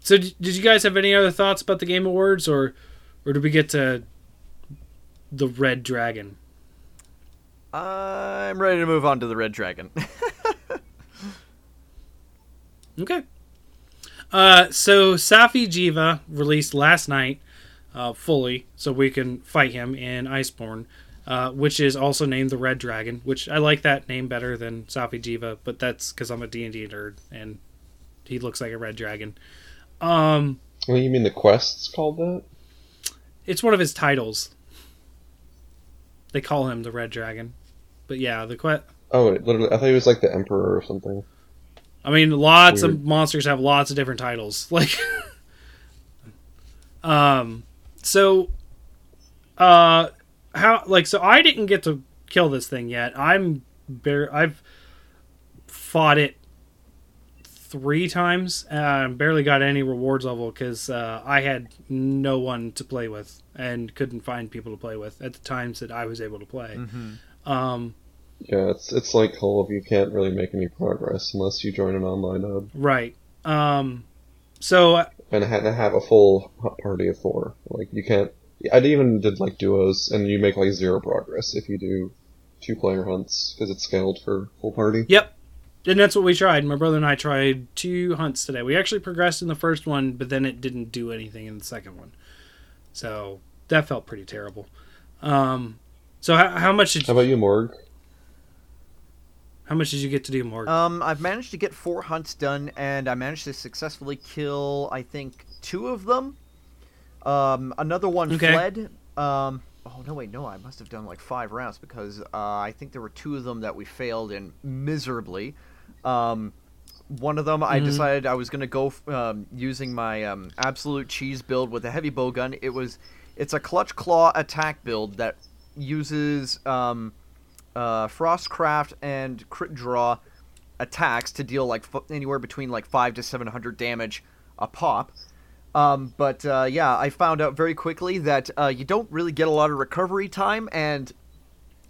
so d- did you guys have any other thoughts about the game awards or or did we get to the red dragon? I'm ready to move on to the Red Dragon. Okay. Uh, so Safi'jiiva released last night, uh, fully, so we can fight him in Iceborne, uh, which is also named the Red Dragon. Which I like that name better than Safi'jiiva, but that's because I'm a D and D nerd and he looks like a red dragon. Um, well, you mean the quest's called that? it's one of his titles. They call him the Red Dragon, but yeah, the quest. Oh, it literally. I thought he was like the emperor or something. I mean, lots of monsters have lots of different titles. Like, um, so, uh, how like so I didn't get to kill this thing yet. I'm bare. I've fought it three times. and barely got any rewards level because uh, I had no one to play with and couldn't find people to play with at the times that I was able to play. Um, Yeah, it's it's like Kulve you can't really make any progress unless you join an online hub right. Um, so and ha- and have a full party of four. Like you can't. I even did like duos, and you make like zero progress if you do two player hunts because it's scaled for full party. Yep. And that's what we tried. My brother and I tried two hunts today. We actually progressed in the first one, but then it didn't do anything in the second one. So that felt pretty terrible. Um, so how, how much did How about you, Morg? How much did you get to do, Morgan? Um, I've managed to get four hunts done, and I managed to successfully kill, I think, two of them. Um, another one Okay. fled. Um, oh no, wait, no, I must have done like five rounds because uh, I think there were two of them that we failed in miserably. Um, one of them, I Mhm. decided I was gonna go f- um, using my um, absolute cheese build with a heavy bow gun. It was, it's a clutch claw attack build that uses um, uh, Frostcraft and Crit Draw attacks to deal like f- anywhere between like five to seven hundred damage a pop. Um, but uh, yeah, I found out very quickly that uh, you don't really get a lot of recovery time, and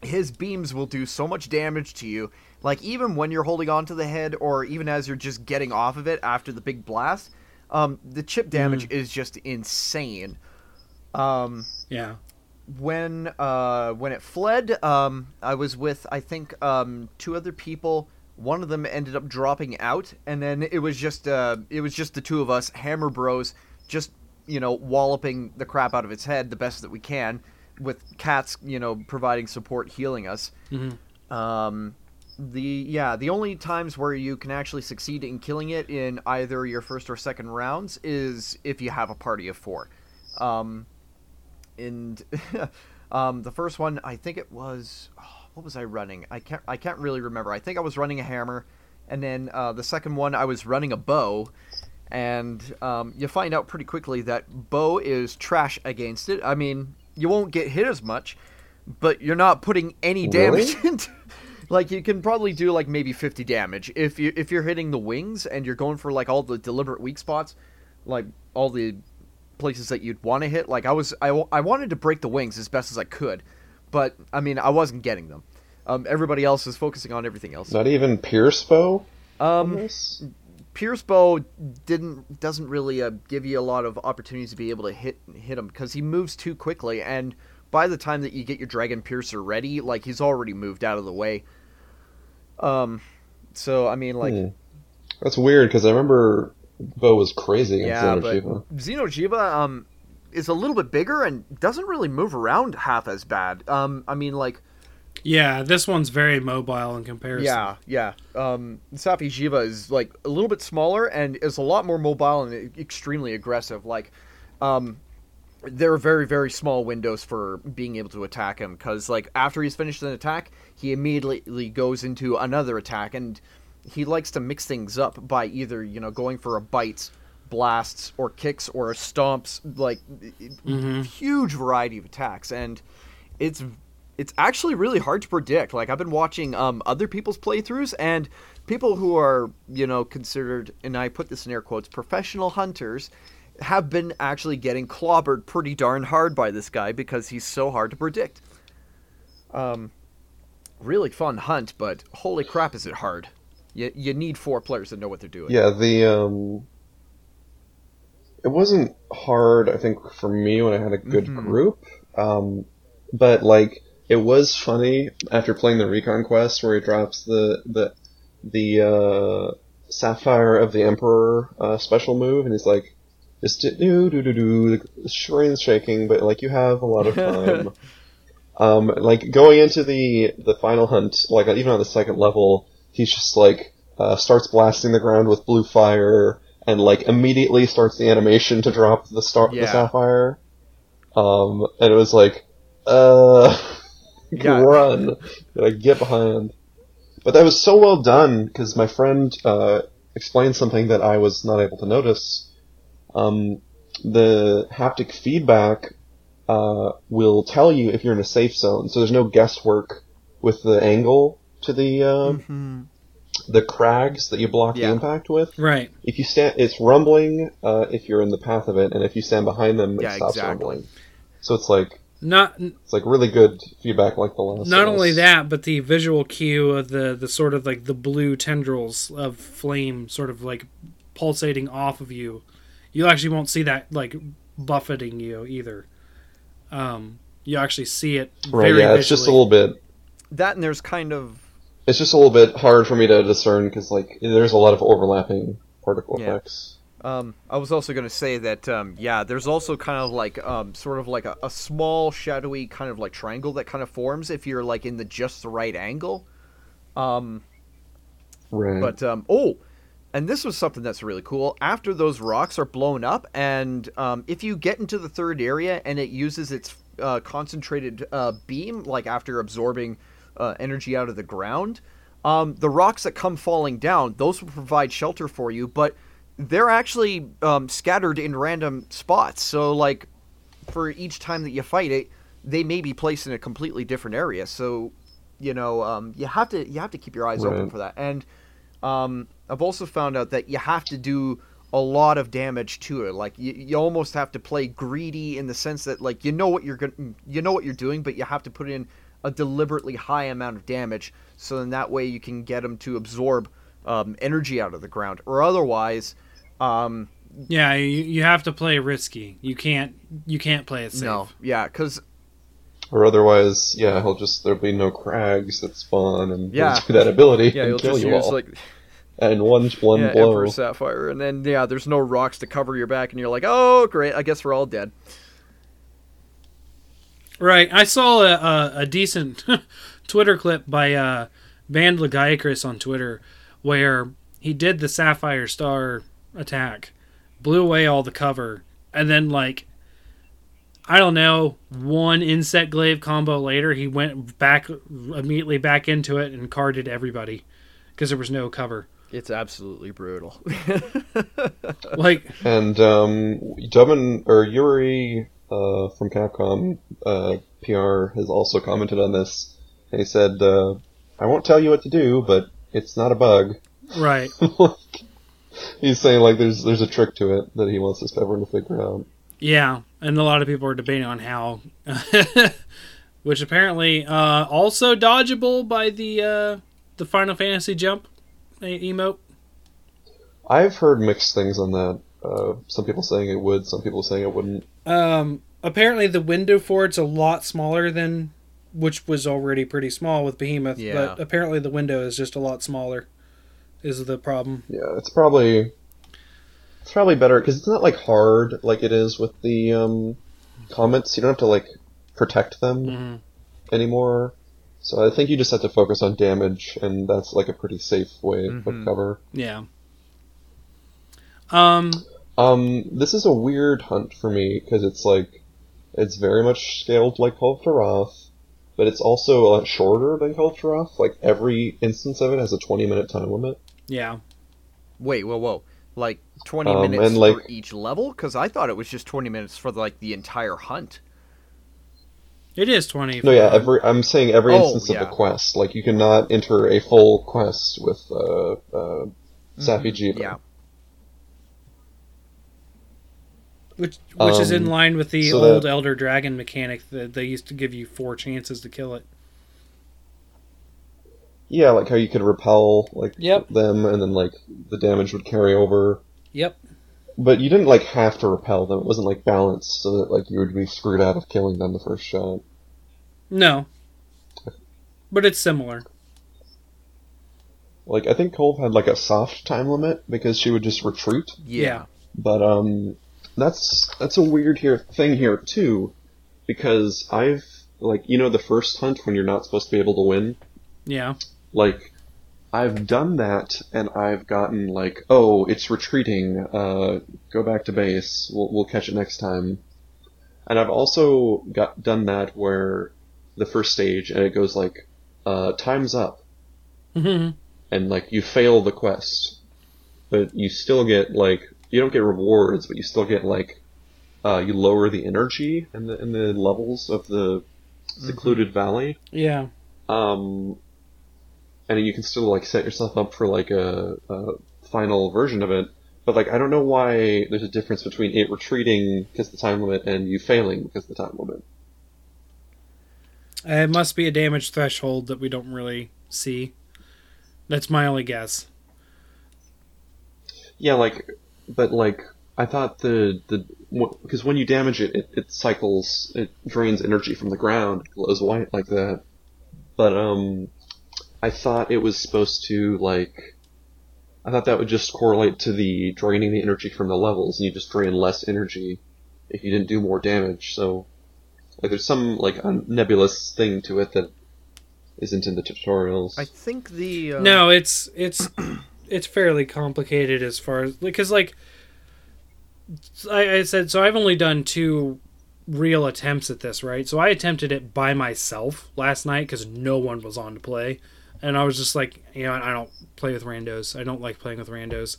his beams will do so much damage to you. Like even when you're holding on to the head, or even as you're just getting off of it after the big blast, um, the chip damage is just insane. Um, yeah. When uh when it fled um i was with i think um two other people. One of them ended up dropping out and then it was just uh it was just the two of us hammer bros just you know walloping the crap out of its head the best that we can with cats you know providing support healing us. Mhm. um the yeah the only times where you can actually succeed in killing it in either your first or second rounds is if you have a party of four. Um and um the first one i think it was oh, what was i running? I can't i can't really remember. I think i was running a hammer and then uh, the second one i was running a bow and um, you find out pretty quickly that bow is trash against it. I mean you won't get hit as much but you're not putting any damage Really? into like you can probably do like maybe 50 damage. If you if you're hitting the wings and you're going for like all the deliberate weak spots like all the places that you'd want to hit. Like i was I, I wanted to break the wings as best as i could but i mean i wasn't getting them. Um, everybody else is focusing on everything else. Not even Pierce bow. um pierce bow didn't doesn't really uh, give you a lot of opportunities to be able to hit hit him because he moves too quickly and by the time that you get your dragon piercer ready like he's already moved out of the way. Um so i mean like Hmm. That's weird because I remember Bow was crazy against yeah yeah, but Xeno'jiiva um is a little bit bigger and doesn't really move around half as bad um i mean like Yeah, this one's very mobile in comparison. Yeah, yeah. Um, Safi'jiiva is like a little bit smaller and is a lot more mobile and e- extremely aggressive. Like, um, there are very very small windows for being able to attack him because like after he's finished an attack, he immediately goes into another attack and he likes to mix things up by either you know going for a bite, blasts or kicks or stomps like huge variety of attacks and it's it's actually really hard to predict. Like I've been watching um, other people's playthroughs and people who are you know considered, and I put this in air quotes, professional hunters, have been actually getting clobbered pretty darn hard by this guy because he's so hard to predict. Um, really fun hunt, but holy crap, is it hard? You you need four players that know what they're doing. Yeah, the um, it wasn't hard. I think for me when I had a good Mhm. group, um, but like it was funny after playing the recon quest where he drops the the the uh, sapphire of the emperor uh, special move, and he's like, just do do do do. The screen's shaking, but like you have a lot of time. um, like going into the the final hunt, like even on the second level, he's just like uh, starts blasting the ground with blue fire, and like immediately starts the animation to drop the star Yeah. the sapphire. Um, and it was like, uh, Yeah. run, like get behind. But that was so well done because my friend uh, explained something that I was not able to notice. Um, the haptic feedback uh, will tell you if you're in a safe zone, so there's no guesswork with the angle to the uh, Mhm. the crags that you block Yeah. the impact with. Right. If you stand, it's rumbling uh, if you're in the path of it, and if you stand behind them, it Yeah, stops exactly. rumbling. So it's like Not it's like really good feedback, like the last. not only that, but the visual cue of the the sort of like the blue tendrils of flame, sort of like pulsating off of you. You actually won't see that like buffeting you either. Um, you actually see it right? very Yeah, it's just a little bit. That and there's kind of It's just a little bit hard for me to discern because like there's a lot of overlapping particle Yeah. effects. Um, I was also going to say that, um, yeah, there's also kind of like, um, sort of like a, a small shadowy kind of like triangle that kind of forms if you're like in the just the right angle. Um, Right. but um, oh, and this was something that's really cool. After those rocks are blown up, and um, if you get into the third area and it uses its uh, concentrated uh, beam, like after absorbing uh, energy out of the ground, um, the rocks that come falling down, those will provide shelter for you, but they're actually um, scattered in random spots. So, like, for each time that you fight it, they may be placed in a completely different area. So, you know, um, you have to you have to keep your eyes open for that. And um, I've also found out that you have to do a lot of damage to it. Like you, you almost have to play greedy in the sense that like you know what you're going you know what you're doing, but you have to put in a deliberately high amount of damage. So then that way you can get them to absorb um, energy out of the ground, or otherwise. Um, Yeah, you, you have to play risky. You can't you can't play it safe. no, yeah, because or otherwise, yeah, he'll just there'll be no crags that spawn, and he'll Yeah. just do that ability yeah, and you'll kill just you use all. like and one one yeah, blow. Emperor Sapphire, and then yeah, there's no rocks to cover your back, and you're like, oh great, I guess we're all dead. Right. I saw a, a, a decent Twitter clip by uh, banned Lagiacrus on Twitter, where he did the Sapphire Star attack, blew away all the cover, and then like I don't know, one insect glaive combo later, he went back immediately back into it and carded everybody because there was no cover. It's absolutely brutal. Like, And um, Dubbin or Yuri uh, from Capcom uh, PR has also commented on this. He said, uh, "I won't tell you what to do, but it's not a bug." right. He's saying like there's there's a trick to it that he wants us everyone to figure out. Yeah, and a lot of people are debating on how, which apparently uh, also dodgeable by the uh, the Final Fantasy jump emote. I've heard mixed things on that. Uh, some people saying it would, some people saying it wouldn't. Um, apparently, the window for it's a lot smaller than which was already pretty small with Behemoth. Yeah. But apparently, the window is just a lot smaller. Is the problem? Yeah, it's probably it's probably better because it's not like hard like it is with the um, comets. You don't have to like protect them Mhm. anymore. So I think you just have to focus on damage, and that's like a pretty safe way Mhm. of cover. Yeah. Um. Um, this is a weird hunt for me because it's like it's very much scaled like Kulve Taroth, but it's also a lot shorter than Kulve Taroth. Like every instance of it has a twenty minute time limit. Yeah. Wait, whoa, whoa. Like 20 Um, minutes and, like- for each level? Because I thought it was just 20 minutes for like the entire hunt. It is twenty. No, yeah, every I'm saying every Oh, instance of yeah. the quest. Like you cannot enter a full quest with uh, uh, Safi'jiiva. Yeah. Which which is in um, line with the so old that- Elder Dragon mechanic that they used to give you four chances to kill it. Yeah, like how you could repel like Yep. them, and then like the damage would carry over. Yep. But you didn't like have to repel them. It wasn't like balanced, so that like you would be screwed out of killing them the first shot. No. But it's similar. Like I think Cole had like a soft time limit because she would just retreat. Yeah. But um, that's that's a weird here thing here too, because I've like you know the first hunt when you're not supposed to be able to win. Yeah. Like I've done that and I've gotten like oh it's retreating. Uh, go back to base. We'll we'll catch it next time. And I've also got done that where the first stage and it goes like uh, time's up hmm and like you fail the quest, but you still get like you don't get rewards, but you still get like uh, you lower the energy in the in the levels of the secluded valley, Yeah. um, and you can still like set yourself up for like a, a final version of it. But like I don't know why there's a difference between it retreating because the time limit and you failing because the time limit. It must be a damage threshold that we don't really see. That's my only guess. Yeah, like, but like, I thought the the because when you damage it, it, it cycles, it drains energy from the ground, it glows white like that. But um, I thought it was supposed to like, I thought that would just correlate to the draining the energy from the levels, and you just drain less energy if you didn't do more damage. So, like, there's some like un- nebulous thing to it that isn't in the tutorials. I think the. Uh, No, it's it's it's fairly complicated as far as because like I, I said, so I've only done two real attempts at this, right? So I attempted it by myself last night because no one was on to play, and I was just like, you know, I don't play with randos. I don't like playing with randos.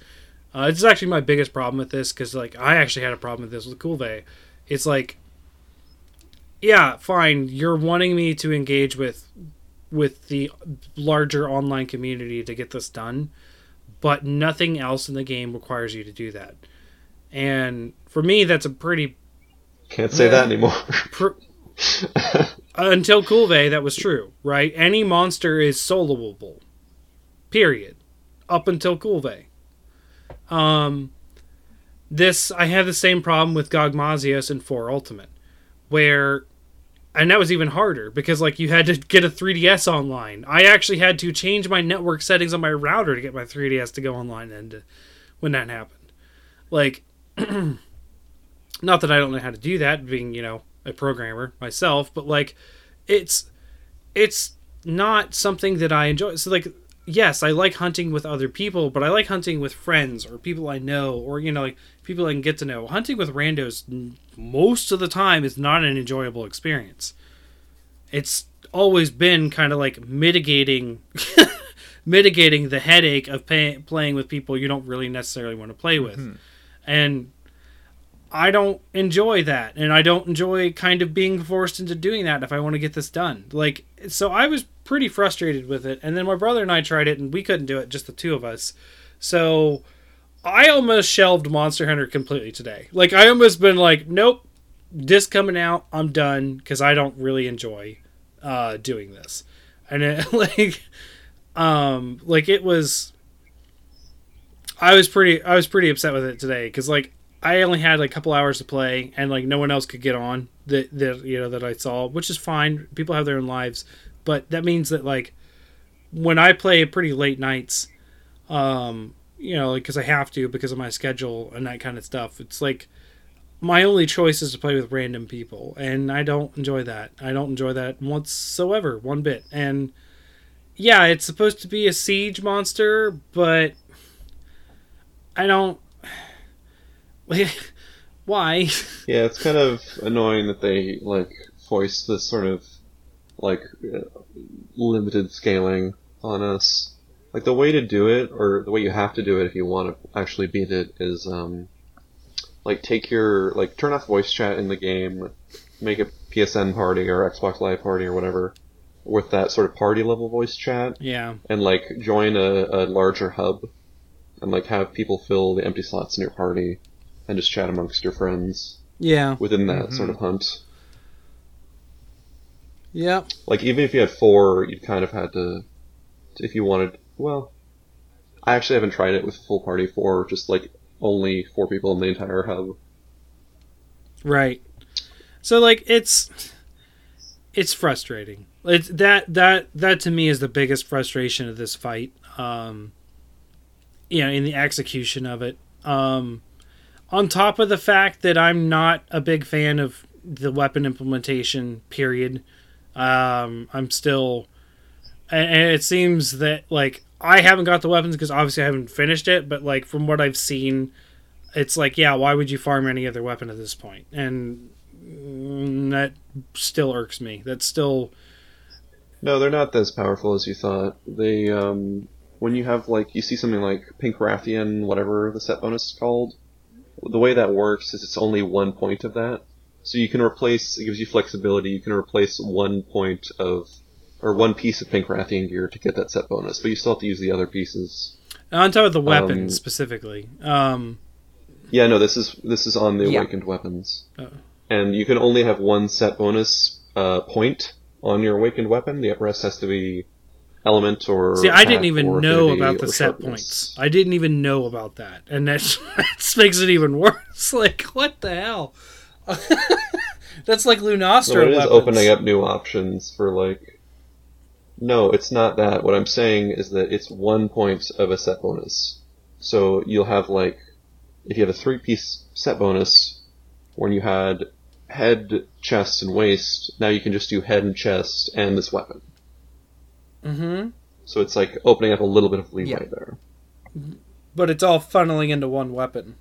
Uh, it's actually my biggest problem with this because like I actually had a problem with this with Kulve. It's like, yeah, fine, you're wanting me to engage with with the larger online community to get this done, but nothing else in the game requires you to do that. And for me, that's a pretty Can't say that anymore. pr- until Kulve, that was true, right? Any monster is soloable. Period. Up until Kulve. Um this I had the same problem with Gogmazios in 4 Ultimate, where and that was even harder because like you had to get a 3DS online. I actually had to change my network settings on my router to get my 3DS to go online and uh, when that happened. Like not that I don't know how to do that being, you know, a programmer myself, but like it's it's not something that I enjoy. So like yes, I like hunting with other people, but I like hunting with friends or people I know or you know like people I can get to know. Hunting with randos most of the time is not an enjoyable experience. It's always been kind of like mitigating mitigating the headache of pay, playing with people you don't really necessarily want to play with. Mm-hmm. And I don't enjoy that. And I don't enjoy kind of being forced into doing that if I want to get this done. Like, so I was pretty frustrated with it. And then my brother and I tried it and we couldn't do it, just the two of us. So I almost shelved Monster Hunter completely today. Like, I almost been like, nope, disc coming out, I'm done because I don't really enjoy uh, doing this. And it, like, um, like it was. I was pretty. I was pretty upset with it today because like I only had like a couple hours to play and like no one else could get on that that you know that I saw, which is fine. People have their own lives, but that means that like when I play pretty late nights, um, you know, because I have to because of my schedule and that kind of stuff. It's like my only choice is to play with random people, and I don't enjoy that. I don't enjoy that whatsoever, one bit. And yeah, it's supposed to be a siege monster, but I don't. Why? Yeah, it's kind of annoying that they like voice this sort of like uh, limited scaling on us. Like the way to do it, or the way you have to do it if you want to actually beat it, is um, like take your like turn off voice chat in the game, make a PSN party or Xbox Live party or whatever with that sort of party level voice chat, Yeah. and like join a, a larger hub, and like have people fill the empty slots in your party, and just chat amongst your friends Yeah. within that Mhm. sort of hunt. Yeah. Like even if you had four, you'd kind of had to, if you wanted. Well, I actually haven't tried it with full party four, just like only four people in the entire hub. Right. So like it's it's frustrating. It's that that that to me is the biggest frustration of this fight. Um you know, in the execution of it. Um on top of the fact that I'm not a big fan of the weapon implementation period. Um I'm still and, and it seems that like I haven't got the weapons because obviously I haven't finished it, but like from what I've seen it's like, yeah, why would you farm any other weapon at this point? And mm, that still irks me. That's still No, they're not as powerful as you thought. They, um, when you have like, you see something like Pink Rathian, whatever the set bonus is called, the way that works is it's only one point of that. So you can replace, it gives you flexibility, you can replace one point of, or one piece of Pink Rathian gear to get that set bonus, but you still have to use the other pieces. on top of the weapons Um, specifically. Um, Yeah, no, this is this is on the Yeah. awakened weapons, Oh. and you can only have one set bonus uh, point on your awakened weapon. The rest has to be element or. see, I didn't even know about the set sharpness. points. I didn't even know about that, and that that makes it even worse. Like, what the hell? That's like Lunastra No, it is opening up new options for like. No, it's not that. What I'm saying is that it's one point of a set bonus. So you'll have like, if you have a three piece set bonus, when you had head, chest, and waist, now you can just do head and chest and this weapon. Mm hmm So it's like opening up a little bit of leeway Yeah. there. But it's all funneling into one weapon.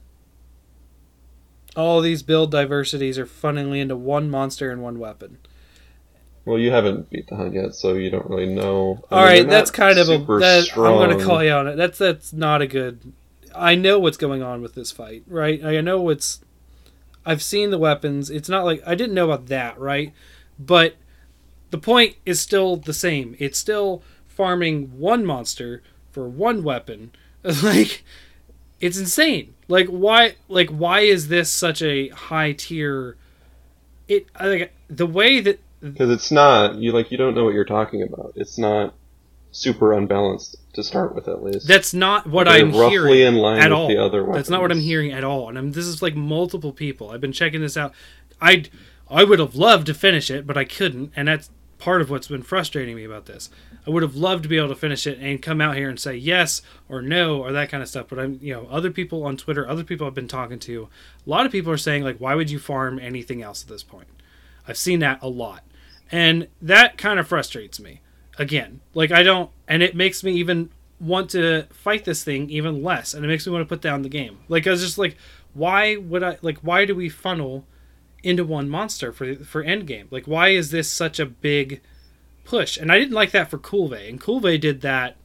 All these build diversities are funneling into one monster and one weapon. Well, you haven't beat the hunt yet, so you don't really know. I All mean, right, that's kind of a. That, I'm going to call you on it. That's that's not a good. I know what's going on with this fight, right? I know what's. I've seen the weapons. It's not like I didn't know about that, right? But the point is still the same. It's still farming one monster for one weapon. like it's insane. Like why? Like why is this such a high tier? It I like the way that Because it's not you like you don't know what you're talking about. It's not super unbalanced to start with, at least. That's not what They're I'm roughly hearing in line at with all. the other That's not what I'm hearing at all. And I'm, this is like multiple people. I've been checking this out. I I would have loved to finish it, but I couldn't, and that's part of what's been frustrating me about this. I would have loved to be able to finish it and come out here and say yes or no or that kind of stuff. But I'm, you know, other people on Twitter, other people I've been talking to, a lot of people are saying like, why would you farm anything else at this point? I've seen that a lot, and that kind of frustrates me. again. Like I don't, and it makes me even want to fight this thing even less, and it makes me want to put down the game. Like I was just like, why would I? Like why do we funnel into one monster for for endgame? Like why is this such a big push? And I didn't like that for Kulve, and Kulve did that.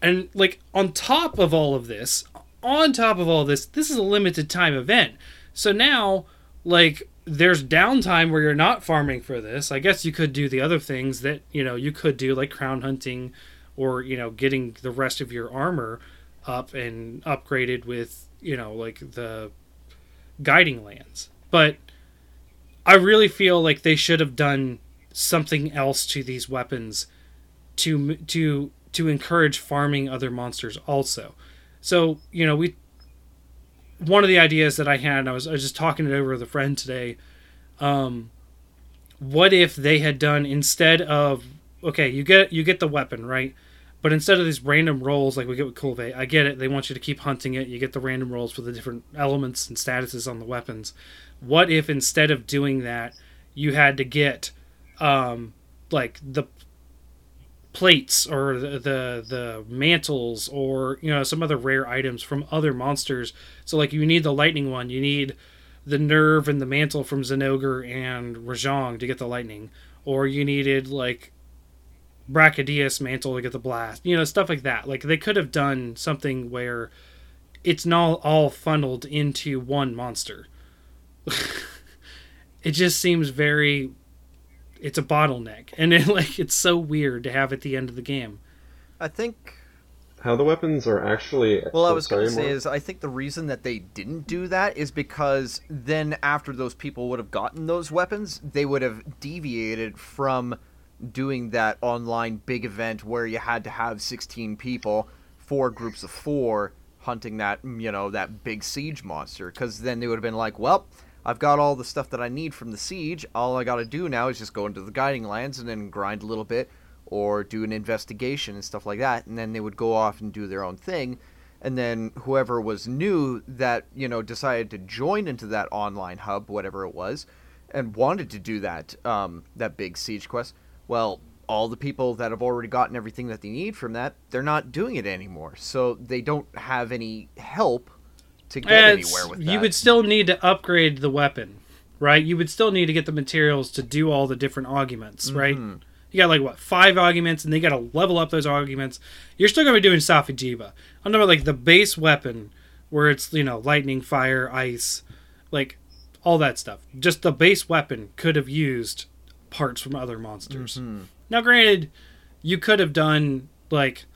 And like on top of all of this, on top of all this, this is a limited time event. So now, like there's downtime where you're not farming for this. I guess you could do the other things that, you know, you could do like crown hunting or, you know, getting the rest of your armor up and upgraded with, you know, like the guiding lands. But I really feel like they should have done something else to these weapons to to to encourage farming other monsters also. So, you know, we one of the ideas that I had, I was, I was just talking it over with a friend today. Um, what if they had done instead of okay, you get you get the weapon right, but instead of these random rolls like we get with Kulve, I get it. They want you to keep hunting it. You get the random rolls for the different elements and statuses on the weapons. What if instead of doing that, you had to get um, like the plates or the, the the mantles or you know some other rare items from other monsters. So like you need the lightning one, you need the nerve and the mantle from Zinogre and Rajang to get the lightning, or you needed like Brachydios mantle to get the blast. You know stuff like that. Like they could have done something where it's not all funneled into one monster. it just seems very it's a bottleneck, and it, like it's so weird to have at the end of the game. I think. How the weapons are actually. Well, I was going to say Mark. is I think the reason that they didn't do that is because then after those people would have gotten those weapons, they would have deviated from doing that online big event where you had to have 16 people, four groups of four, hunting that you know that big siege monster. Because then they would have been like, well. I've got all the stuff that I need from the siege. All I got to do now is just go into the guiding lands and then grind a little bit or do an investigation and stuff like that. And then they would go off and do their own thing. And then whoever was new that, you know, decided to join into that online hub, whatever it was, and wanted to do that, um, that big siege quest, well, all the people that have already gotten everything that they need from that, they're not doing it anymore. So they don't have any help to get It's- anywhere with that. you would still need to upgrade the weapon, right? You would still need to get the materials to do all the different arguments, right? Mhm. You got like what five arguments, and they got to level up those arguments. You're still gonna be doing Safi'jiiva. I'm talking about like the base weapon, where it's you know lightning, fire, ice, like all that stuff. Just the base weapon could have used parts from other monsters. Mhm. Now, granted, you could have done like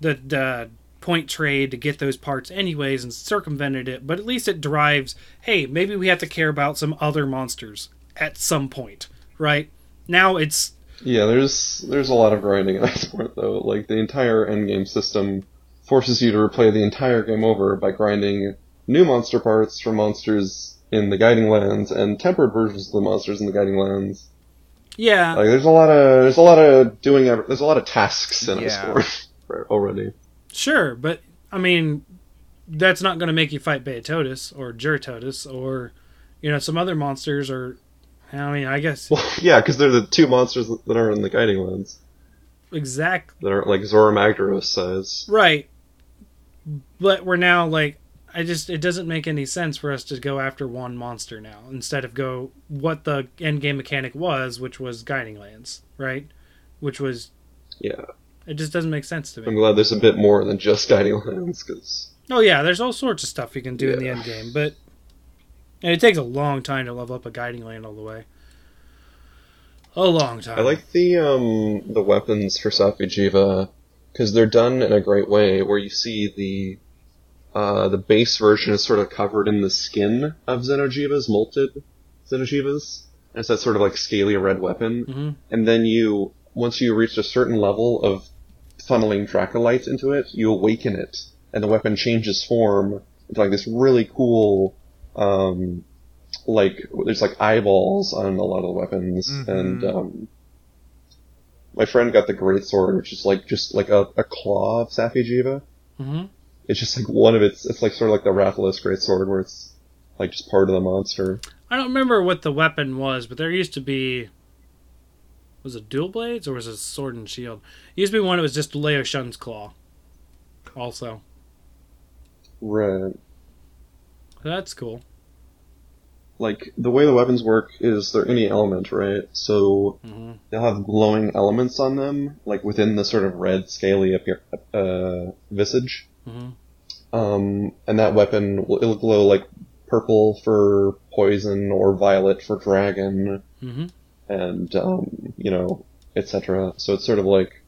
the the point trade to get those parts anyways and circumvented it, but at least it drives. Hey, maybe we have to care about some other monsters at some point, right? Now it's Yeah, there's there's a lot of grinding in that sport though. Like the entire endgame system forces you to replay the entire game over by grinding new monster parts from monsters in the guiding lands and tempered versions of the monsters in the guiding lands. yeah, Like there's a lot of there's a lot of doing there's a lot of tasks in Yeah. this sport already. Sure, but I mean, that's not going to make you fight Beotodus or Jyuratodus or you know some other monsters or. I mean, I guess Well, yeah, because they're the two monsters that are in the guiding lands Exactly. that are like Zorah Magdaros size. Right. But we're now like I just it doesn't make any sense for us to go after one monster now instead of go what the end game mechanic was, which was guiding lands, right? Which was Yeah, it just doesn't make sense to me. I'm glad there's a bit more than just guiding lands because Oh yeah, there's all sorts of stuff you can do in the end game, but and it takes a long time to level up a guiding land all the way. A long time. I like the um the weapons for Safi'jiiva because they're done in a great way where you see the uh the base version is sort of covered in the skin of Xeno'jiiva's molted Xeno'jiivas. And it's that sort of like scaly red weapon. hmm And then you once you reach a certain level of funneling Dracolite into it, you awaken it, and the weapon changes form into like this really cool um like there's like eyeballs on a lot of the weapons Mhm. and um my friend got the great sword which is like just like a, a claw of Safi'jiiva. hmm It's just like one of its it's like sort of like the Rathalos great sword where it's like just part of the monster. I don't remember what the weapon was, but there used to be Was it dual blades or was it sword and shield? It used to be one that was just Leo Shun's claw. Also, Right. that's cool. Like the way the weapons work is they're any element, right? So hmm they'll have glowing elements on them, like within the sort of red, scaly appear- uh, visage. hmm Um, and that weapon will it'll glow like purple for poison or violet for dragon, hmm and um, you know, etc. So it's sort of like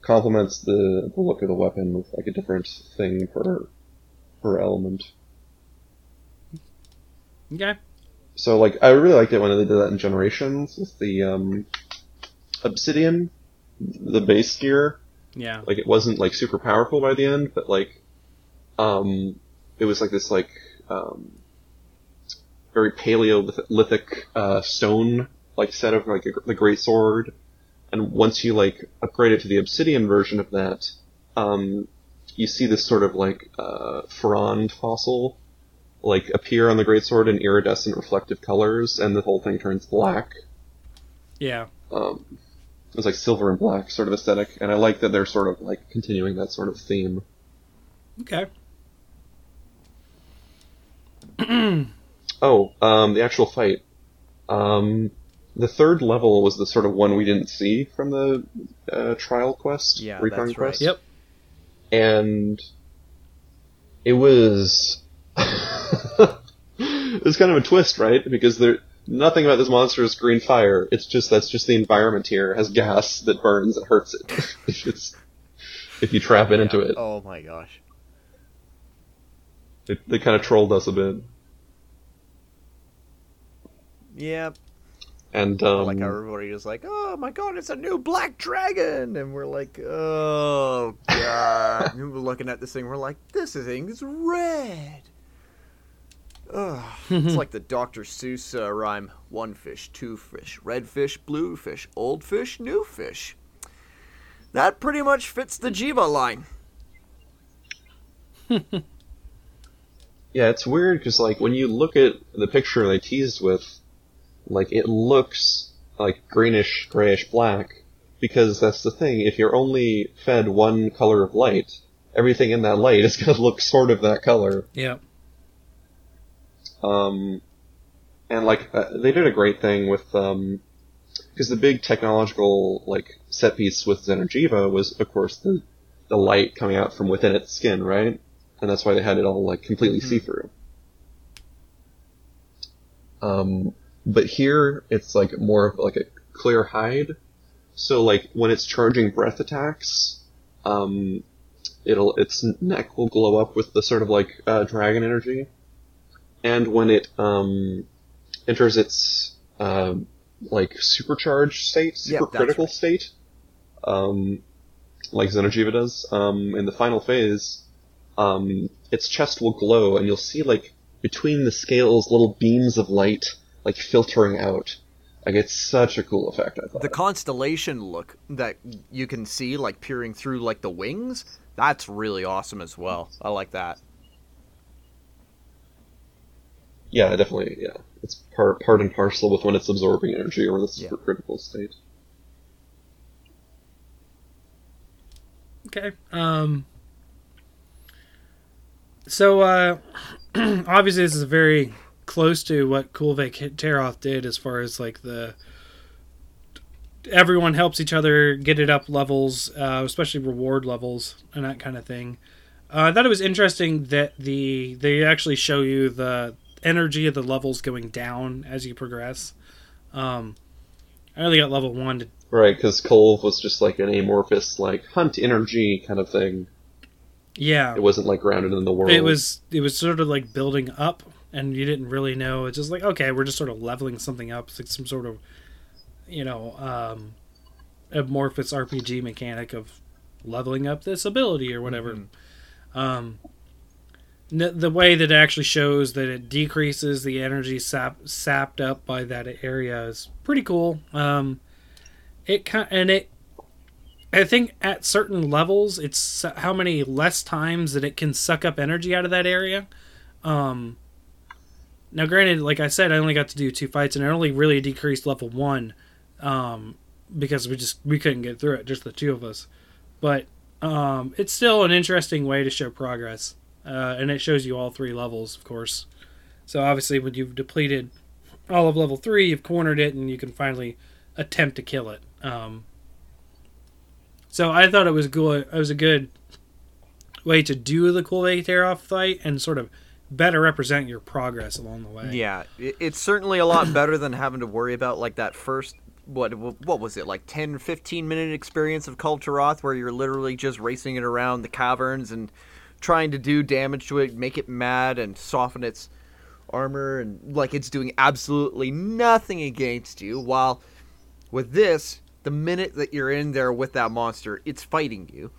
complements the, the look of the weapon with like a different thing per per element. Okay. So like I really liked it when they did that in Generations with the um, Obsidian, the base gear. Yeah. Like it wasn't like super powerful by the end, but like um, it was like this like um, very Paleolithic uh, stone like set of like a, the great sword. And once you like upgrade it to the Obsidian version of that, um, you see this sort of like uh, frond fossil like appear on the great sword in iridescent reflective colors, and the whole thing turns black. Yeah. Um, it was like silver and black sort of aesthetic, and I like that they're sort of like continuing that sort of theme. Okay. Oh, um, the actual fight. Um, the third level was the sort of one we didn't see from the uh, trial quest, Yeah, recon that's right. quest. Yep. and it was it was kind of a twist, right? Because there nothing about this monster is green fire. It's just that's just the environment here has gas that burns and hurts it if it's if you trap it into it. Oh my gosh. They, they kind of trolled us a bit, Yeah, and um, like everybody is like, "Oh my god, it's a new black dragon," and we're like, "Oh god!" and we're looking at this thing, we're like, "This thing is red." Ugh. it's like the Dr. Seuss uh, rhyme: one fish, two fish, red fish, blue fish, old fish, new fish. That pretty much fits the Jiiva line. Yeah, it's weird because like when you look at the picture they teased with, like it looks like greenish, grayish black, because that's the thing. If you're only fed one color of light, everything in that light is gonna look sort of that color. Yeah. Um, and like uh, they did a great thing with um, because the big technological like set piece with Xeno'jiiva was of course the the light coming out from within its skin, right? And that's why they had it all like completely see through. Um, but here it's like more of like a clear hide. So like when it's charging breath attacks, um, it'll its neck will glow up with the sort of like uh, dragon energy, and when it um, enters its um, like supercharged state, Yep, supercritical right. state, um, like Xeno'jiiva does, um, in the final phase, um, its chest will glow, and you'll see like between the scales little beams of light like filtering out. Like it's such a cool effect. I thought. The constellation look that you can see, like peering through like the wings, that's really awesome as well. I like that. Yeah, definitely. Yeah, it's part part and parcel with when it's absorbing energy or the Yeah. supercritical state. Okay. Um. So, uh, obviously, this is a very close to what Kulve Taroth did as far as like the everyone helps each other get it up levels, uh, especially reward levels and that kind of thing. Uh, I thought it was interesting that the they actually show you the energy of the levels going down as you progress. Um, I only got level one to Right, because Kulve was just like an amorphous, like hunt energy kind of thing. yeah. It wasn't like grounded in the world. it was it was sort of like building up and you didn't really know. It's just like okay we're just sort of leveling something up it's like some sort of you know um amorphous rpg mechanic of leveling up this ability or whatever. Um n- the way that it actually shows that it decreases the energy sap, sapped up by that area is pretty cool. Um it kind and it I think at certain levels, it's how many less times that it can suck up energy out of that area. Um, now, granted, like I said, I only got to do two fights, and I only really decreased level one. Um, because we just we couldn't get through it, just the two of us. But um, it's still an interesting way to show progress, uh, and it shows you all three levels, of course. So obviously, when you've depleted all of level three, you've cornered it, and you can finally attempt to kill it. Um, so I thought it was good. It was a good way to do the cool off fight and sort of better represent your progress along the way. Yeah, it's certainly a lot better than having to worry about like that first what what was it like 10 15 minute experience of Kulve Taroth where you're literally just racing it around the caverns and trying to do damage to it, make it mad and soften its armor and like it's doing absolutely nothing against you while with this the minute that you're in there with that monster, it's fighting you.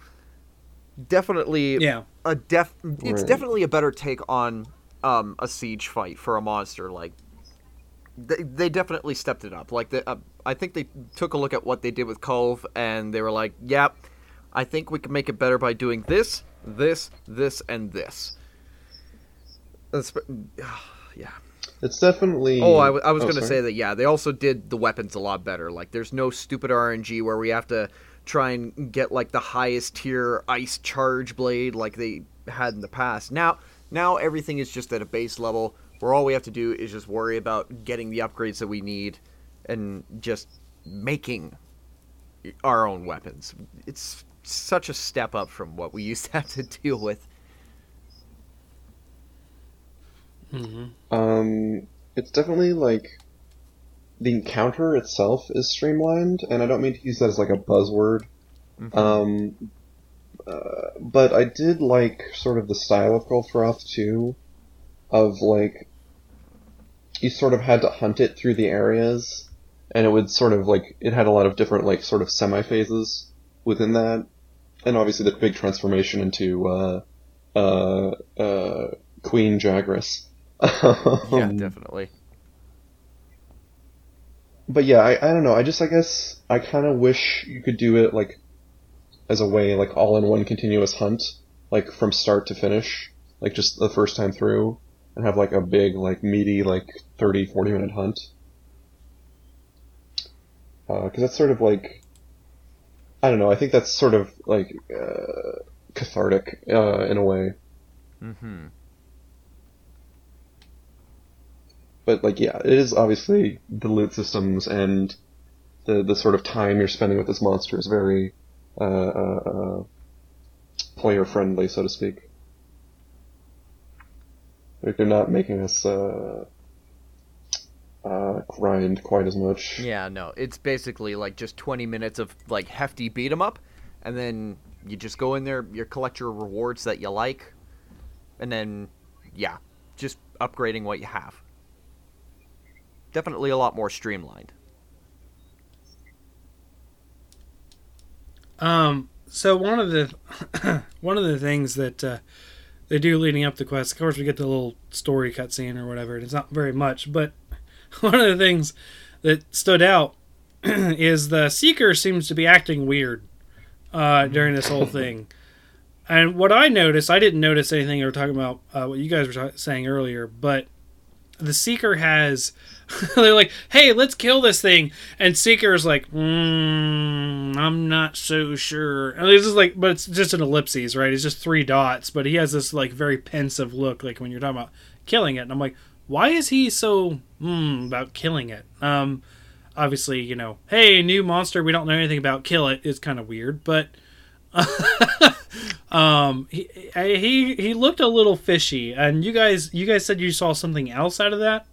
Definitely Yeah. A def it's Right. definitely a better take on um, a siege fight for a monster like they, they definitely stepped it up like the, uh, i think they took a look at what they did with Kulve and they were like yep i think we can make it better by doing this this this and this That's- yeah It's definitely. Oh, I, w- I was going to say that, yeah, they also did the weapons a lot better. Like, there's no stupid RNG where we have to try and get, like, the highest tier ice charge blade like they had in the past. Now, now everything is just at a base level where all we have to do is just worry about getting the upgrades that we need and just making our own weapons. It's such a step up from what we used to have to deal with. Um, it's definitely like the encounter itself is streamlined, and I don't mean to use that as like a buzzword. Um, uh, but I did like sort of the style of Golfroth too, of like you sort of had to hunt it through the areas, and it would sort of like it had a lot of different like sort of semi phases within that, and obviously the big transformation into uh, uh, uh, Queen Jagras. yeah, Um, definitely. But yeah, I, I don't know. I just I guess I kind of wish you could do it like as a way like all in one continuous hunt, like from start to finish, like just the first time through, and have like a big like meaty like 30, 40 minute hunt. Because that's sort of like I don't know. I think that's sort of like uh, cathartic uh, in a way. Mm-hmm. But like yeah, it is obviously the loot systems and the the sort of time you're spending with this monster is very uh, uh, uh, player friendly, so to speak. Like they're not making us uh, uh, grind quite as much. Yeah, no, it's basically like just 20 minutes of like hefty beat 'em up, and then you just go in there, you collect your rewards that you like, and then yeah, just upgrading what you have. Definitely a lot more streamlined. Um. So one of the one of the things that uh, they do leading up to quest, of course, we get the little story cutscene or whatever. and It's not very much, but one of the things that stood out is the seeker seems to be acting weird uh, during this whole thing. And what I noticed, I didn't notice anything. They were talking about uh, what you guys were ta- saying earlier, but the seeker has they're like hey let's kill this thing. And seeker is like mm, i'm not so sure. And just like but it's just an ellipses right? It's just three dots but he has this like very pensive look like when you're talking about killing it. And i'm like why is he so mm, about killing it? Um obviously you know hey new monster we don't know anything about kill it. Is kind of weird but um he, he he looked a little fishy. And you guys you guys said you saw something else out of that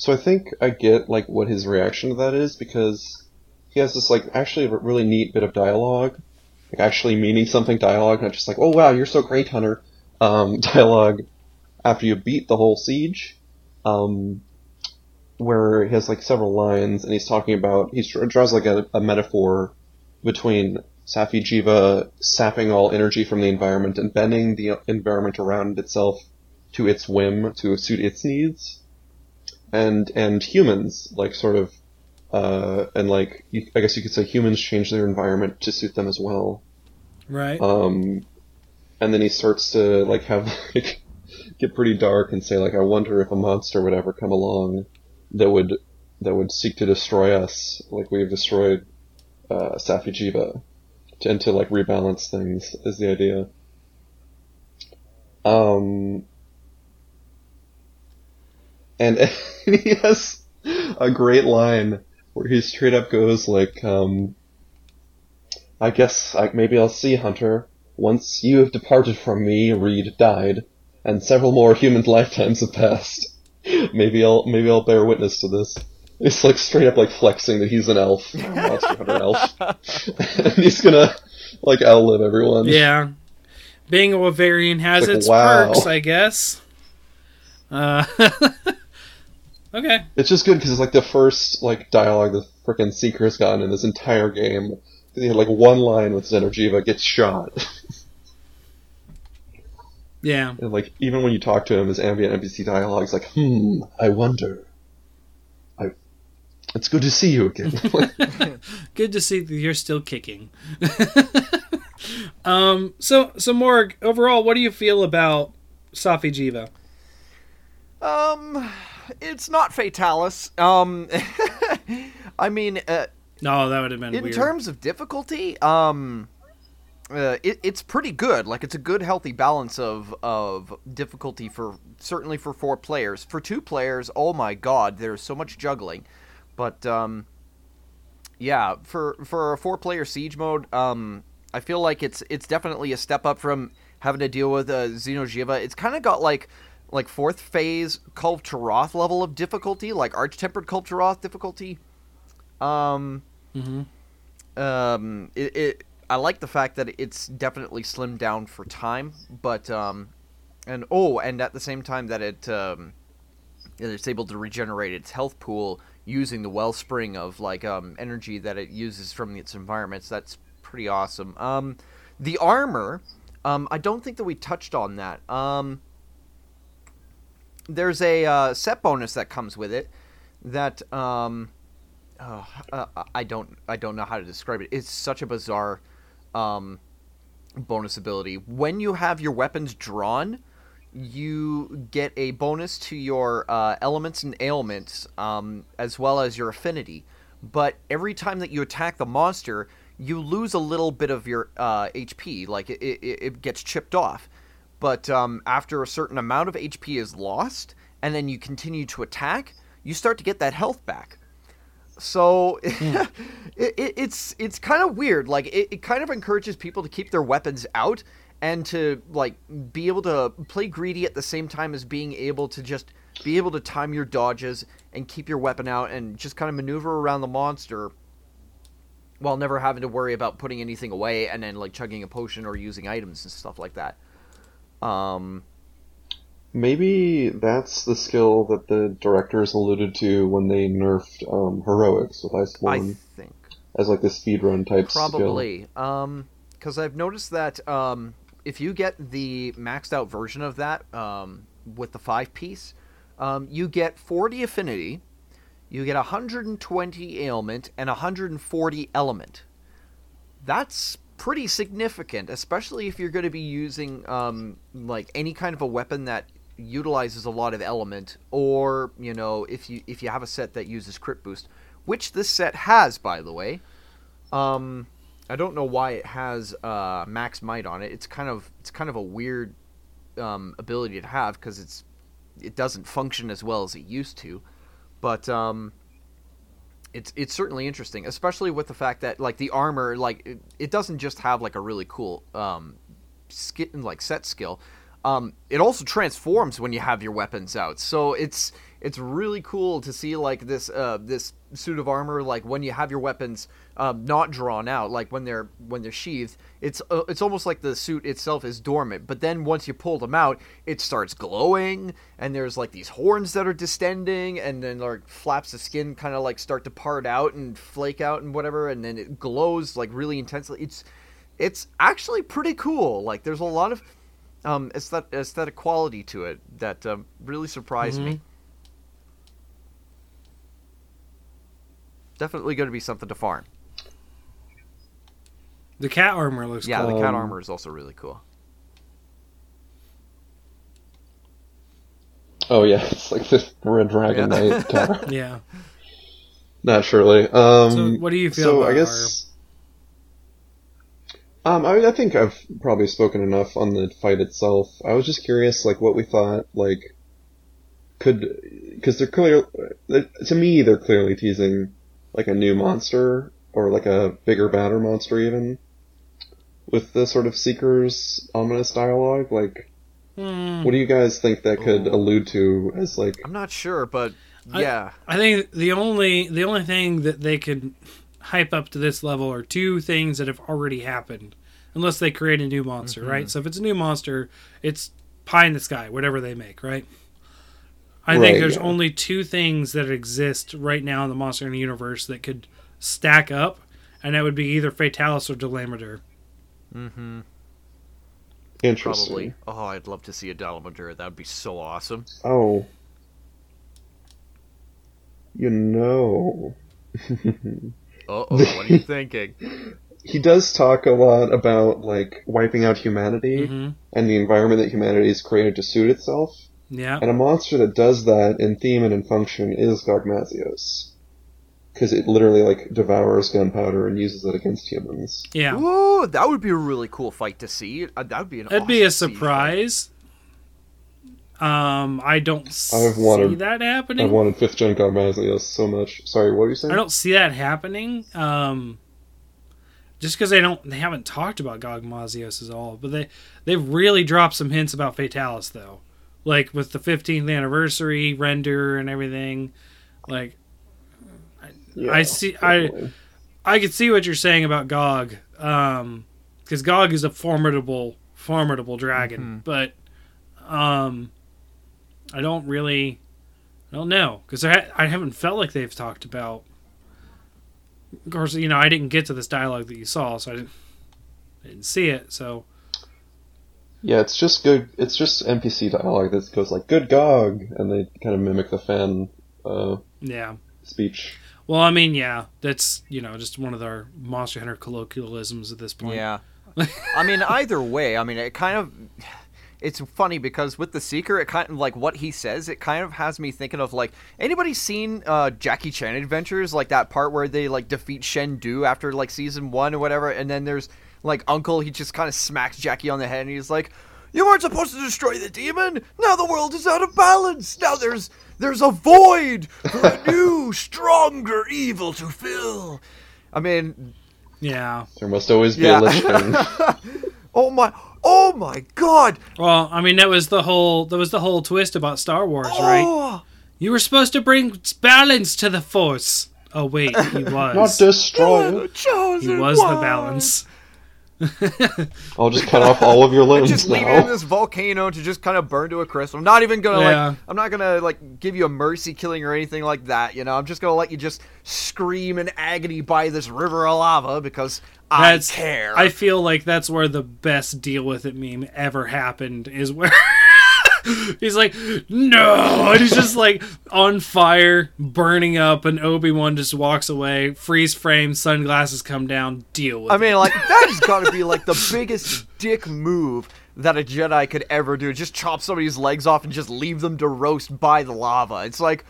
So I think I get like what his reaction to that is because he has this like actually a really neat bit of dialogue, like actually meaning something dialogue, not just like oh wow you're so great hunter, um, dialogue after you beat the whole siege, um, where he has like several lines and he's talking about he draws like a, a metaphor between Safi'jiiva sapping all energy from the environment and bending the environment around itself to its whim to suit its needs and and humans like sort of uh, and like you, I guess you could say humans change their environment to suit them as well. right Um, and then he starts to like have like get pretty dark and say like I wonder if a monster would ever come along that would that would seek to destroy us, like we've destroyed uh, Safi'jiiva, and to like rebalance things is the idea. Um, and he has a great line where he straight up goes like, um, "I guess I, maybe I'll see Hunter." Once you have departed from me, Reed died, and several more human lifetimes have passed. Maybe I'll maybe I'll bear witness to this. It's like straight up like flexing that he's an elf, monster hunter elf, and he's gonna like outlive everyone. Yeah. Being a Wyverian has Like, its wow. perks, I guess. Uh, okay. It's just good because it's like the first like dialogue the freaking Seeker's gotten in this entire game. He had like one line with Xeno'jiiva gets shot, Yeah. and like even when you talk to him, his ambient NPC dialogue is like, "Hmm, I wonder." I. It's good to see you again. Good to see that you're still kicking. um. So, so Morg, overall, what do you feel about Safi'jiiva? Um, it's not Fatalis. Um, I mean, uh, No, that would have been in weird. terms of difficulty, um, uh, it, it's pretty good. Like it's a good, healthy balance of of difficulty for certainly for four players. For two players, oh my god, there's so much juggling. But um, yeah, for for a four player siege mode, um, I feel like it's it's definitely a step up from having to deal with uh, Xeno'jiiva. It's kind of got like like fourth phase Kulve Taroth level of difficulty, like Arch Tempered Kulve Taroth difficulty. Um, Mhm. um, it, it I like the fact that it's definitely slimmed down for time, but um, and oh, and at the same time that it um, it's able to regenerate its health pool using the wellspring of like um energy that it uses from its environments. That's pretty awesome. Um, the armor, um, I don't think that we touched on that. Um, there's a uh, set bonus that comes with it that um uh, uh, I don't I don't know how to describe it. It's such a bizarre um, bonus ability. When you have your weapons drawn, you get a bonus to your uh, elements and ailments, um, as well as your affinity. But every time that you attack the monster, you lose a little bit of your uh, HP. Like it, it, it gets chipped off. But um, after a certain amount of HP is lost, and then you continue to attack, you start to get that health back. So it, it, it's it's kind of weird. Like it, it kind of encourages people to keep their weapons out and to like be able to play greedy at the same time as being able to just be able to time your dodges and keep your weapon out and just kind of maneuver around the monster while never having to worry about putting anything away and then like chugging a potion or using items and stuff like that. Um, Maybe that's the skill that the directors alluded to when they nerfed um, heroics with I think as like the speedrun type skill. Probably. Um, because I've noticed that um, if you get the maxed out version of that um, with the five piece, um, you get 40 affinity, you get 120 ailment, and 140 element. That's pretty significant, especially if you're going to be using um, like any kind of a weapon that utilizes a lot of element, or you know if you if you have a set that uses crit boost, which this set has, by the way. Um, I don't know why it has uh, max might on it. It's kind of it's kind of a weird um, ability to have because it's it doesn't function as well as it used to, but um, it's it's certainly interesting, especially with the fact that like the armor like it, it doesn't just have like a really cool um, ski- like set skill. Um, it also transforms when you have your weapons out, so it's it's really cool to see like this uh, this suit of armor like when you have your weapons um, not drawn out like when they're when they're sheathed it's uh, it's almost like the suit itself is dormant. But then once you pull them out it starts glowing and there's like these horns that are distending and then like flaps of skin kind of like start to part out and flake out and whatever and then it glows like really intensely. It's it's actually pretty cool. Like there's a lot of um aesthetic, quality to it that um, really surprised me definitely going to be something to farm. The cat armor looks Yeah, cool. the cat armor is also really cool. Oh yeah, it's like the Red Dragon Yeah. Knight tower. Yeah. Naturally. Um, So what do you feel So about I guess. Um, I, I think I've probably spoken enough on the fight itself. I was just curious, like, what we thought, like, could, because they're clear, to me, they're clearly teasing, like, a new monster, or like a bigger, badder monster even, with the sort of Seeker's ominous dialogue. Like, Hmm. what do you guys think that could Ooh. allude to as, like, I'm not sure, but I- yeah. I think the only the only thing that they could hype up to this level are two things that have already happened, unless they create a new monster, Mm-hmm. right? So if it's a new monster, it's pie in the sky, whatever they make, right? I Right, think there's yeah. only two things that exist right now in the Monster Hunter universe that could stack up, and that would be either Fatalis or Dalamadur. Mm-hmm. interesting? Probably. Oh, I'd love to see a Dalamadur. That would be so awesome. Oh. You know. Uh oh, what are you thinking? he does talk a lot about like wiping out humanity hmm and the environment that humanity has created to suit itself. Yeah, And a monster that does that in theme and in function is Gogmazios. Because it literally like devours gunpowder and uses it against humans. yeah. Ooh, that would be a really cool fight to see. Uh, that would be an. That'd be a awesome siege fight. surprise. Um, I don't I've see wanted- that happening. I happening. wanted fifth gen Gogmazios so much. Sorry, what were you saying? I don't see that happening. Um, just because they don't, they haven't talked about Gogmazios at all, but they they've really dropped some hints about Fatalis though, like with the 15th anniversary render and everything. Like Yeah, I see- I- definitely. I could see what you're saying about Gog, um, because Gog is a formidable, formidable dragon, but um, I don't really, I don't know because I, I haven't felt like they've talked about. Of course, you know I didn't get to this dialogue that you saw, so I didn't, I didn't see it. So Yeah, it's just good. It's just NPC dialogue that goes like "Good Gog," and they kind of mimic the fan uh, yeah. speech. Well, I mean, yeah, that's you know just one of our Monster Hunter colloquialisms at this point. Yeah. I mean, either way, I mean, it kind of. It's funny because with the Seeker, it kind of like what he says. It kind of has me thinking of like anybody seen uh, Jackie Chan Adventures, like that part where they like defeat Shen Du after like season one or whatever, and then there's like Uncle. He just kind of smacks Jackie on the head, and he's like, "You weren't supposed to destroy the demon. Now the world is out of balance. Now there's there's a void for a new, stronger evil to fill." I mean, Yeah. There must always be Yeah. a Lich oh my, oh my God! Well, I mean that was the whole that was the whole twist about Star Wars, oh! right? Oh, You were supposed to bring balance to the Force. Oh wait, he was Not was. destroy he was the balance. I'll just cut off all of your limbs Just leave it in this volcano to just kind of burn to a crisp. I'm not even gonna Yeah. like. I'm not gonna like give you a mercy killing or anything like that. You know, I'm just gonna let you just scream in agony by this river of lava because That's I care. I feel like that's where the best deal with it meme ever happened is where he's like, no, and he's just like on fire, burning up, and Obi Wan just walks away, freeze frame, sunglasses come down, deal with I it. mean, like that has got to be like the biggest dick move that a Jedi could ever do. Just chop somebody's legs off and just leave them to roast by the lava. It's like,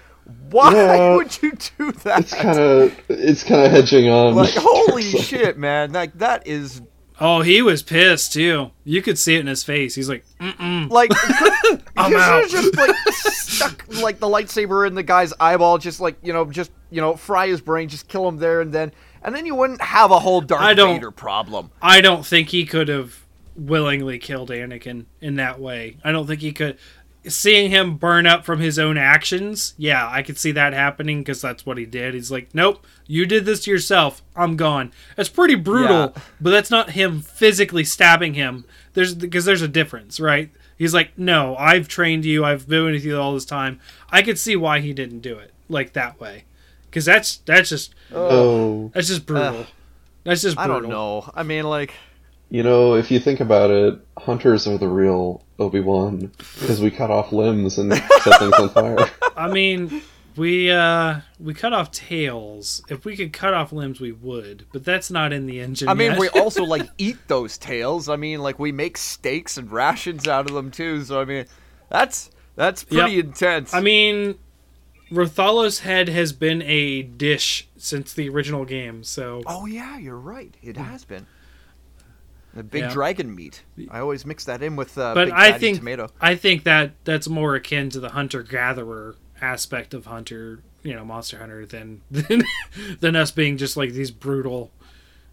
why Yeah. would you do that? It's kind of it's kind of hedging on. like holy shit, man! Like that is Oh, he was pissed too. You could see it in his face. He's like, Mm-mm. like I'm you out. just like stuck like the lightsaber in the guy's eyeball, just like you know, just you know, fry his brain, just kill him there and then, and then you wouldn't have a whole Darth I don't- Vader problem. I don't think he could have willingly killed Anakin in that way. I don't think he could. Seeing him burn up from his own actions, yeah, I could see that happening because that's what he did. He's like, nope, you did this to yourself. I'm gone. That's pretty brutal, Yeah. but that's not him physically stabbing him. There's because there's a difference, right? He's like, no, I've trained you. I've been with you all this time. I could see why he didn't do it like that way, because that's that's just Oh, that's just brutal. that's just brutal. I brutal. don't know. I mean, like. You know, if you think about it, hunters are the real Obi Wan because we cut off limbs and set things on fire. I mean, we uh we cut off tails. If we could cut off limbs, we would, but that's not in the engine. I mean, yet. we also like eat those tails. I mean, like we make steaks and rations out of them too. So I mean, that's that's pretty Yep. intense. I mean, Rathalos head has been a dish since the original game, so Oh yeah, you're right. It has been. The big Yeah. dragon meat. I always mix that in with uh, but big I think tomato. I think that that's more akin to the hunter gatherer aspect of hunter, you know, monster hunter than than, than us being just like these brutal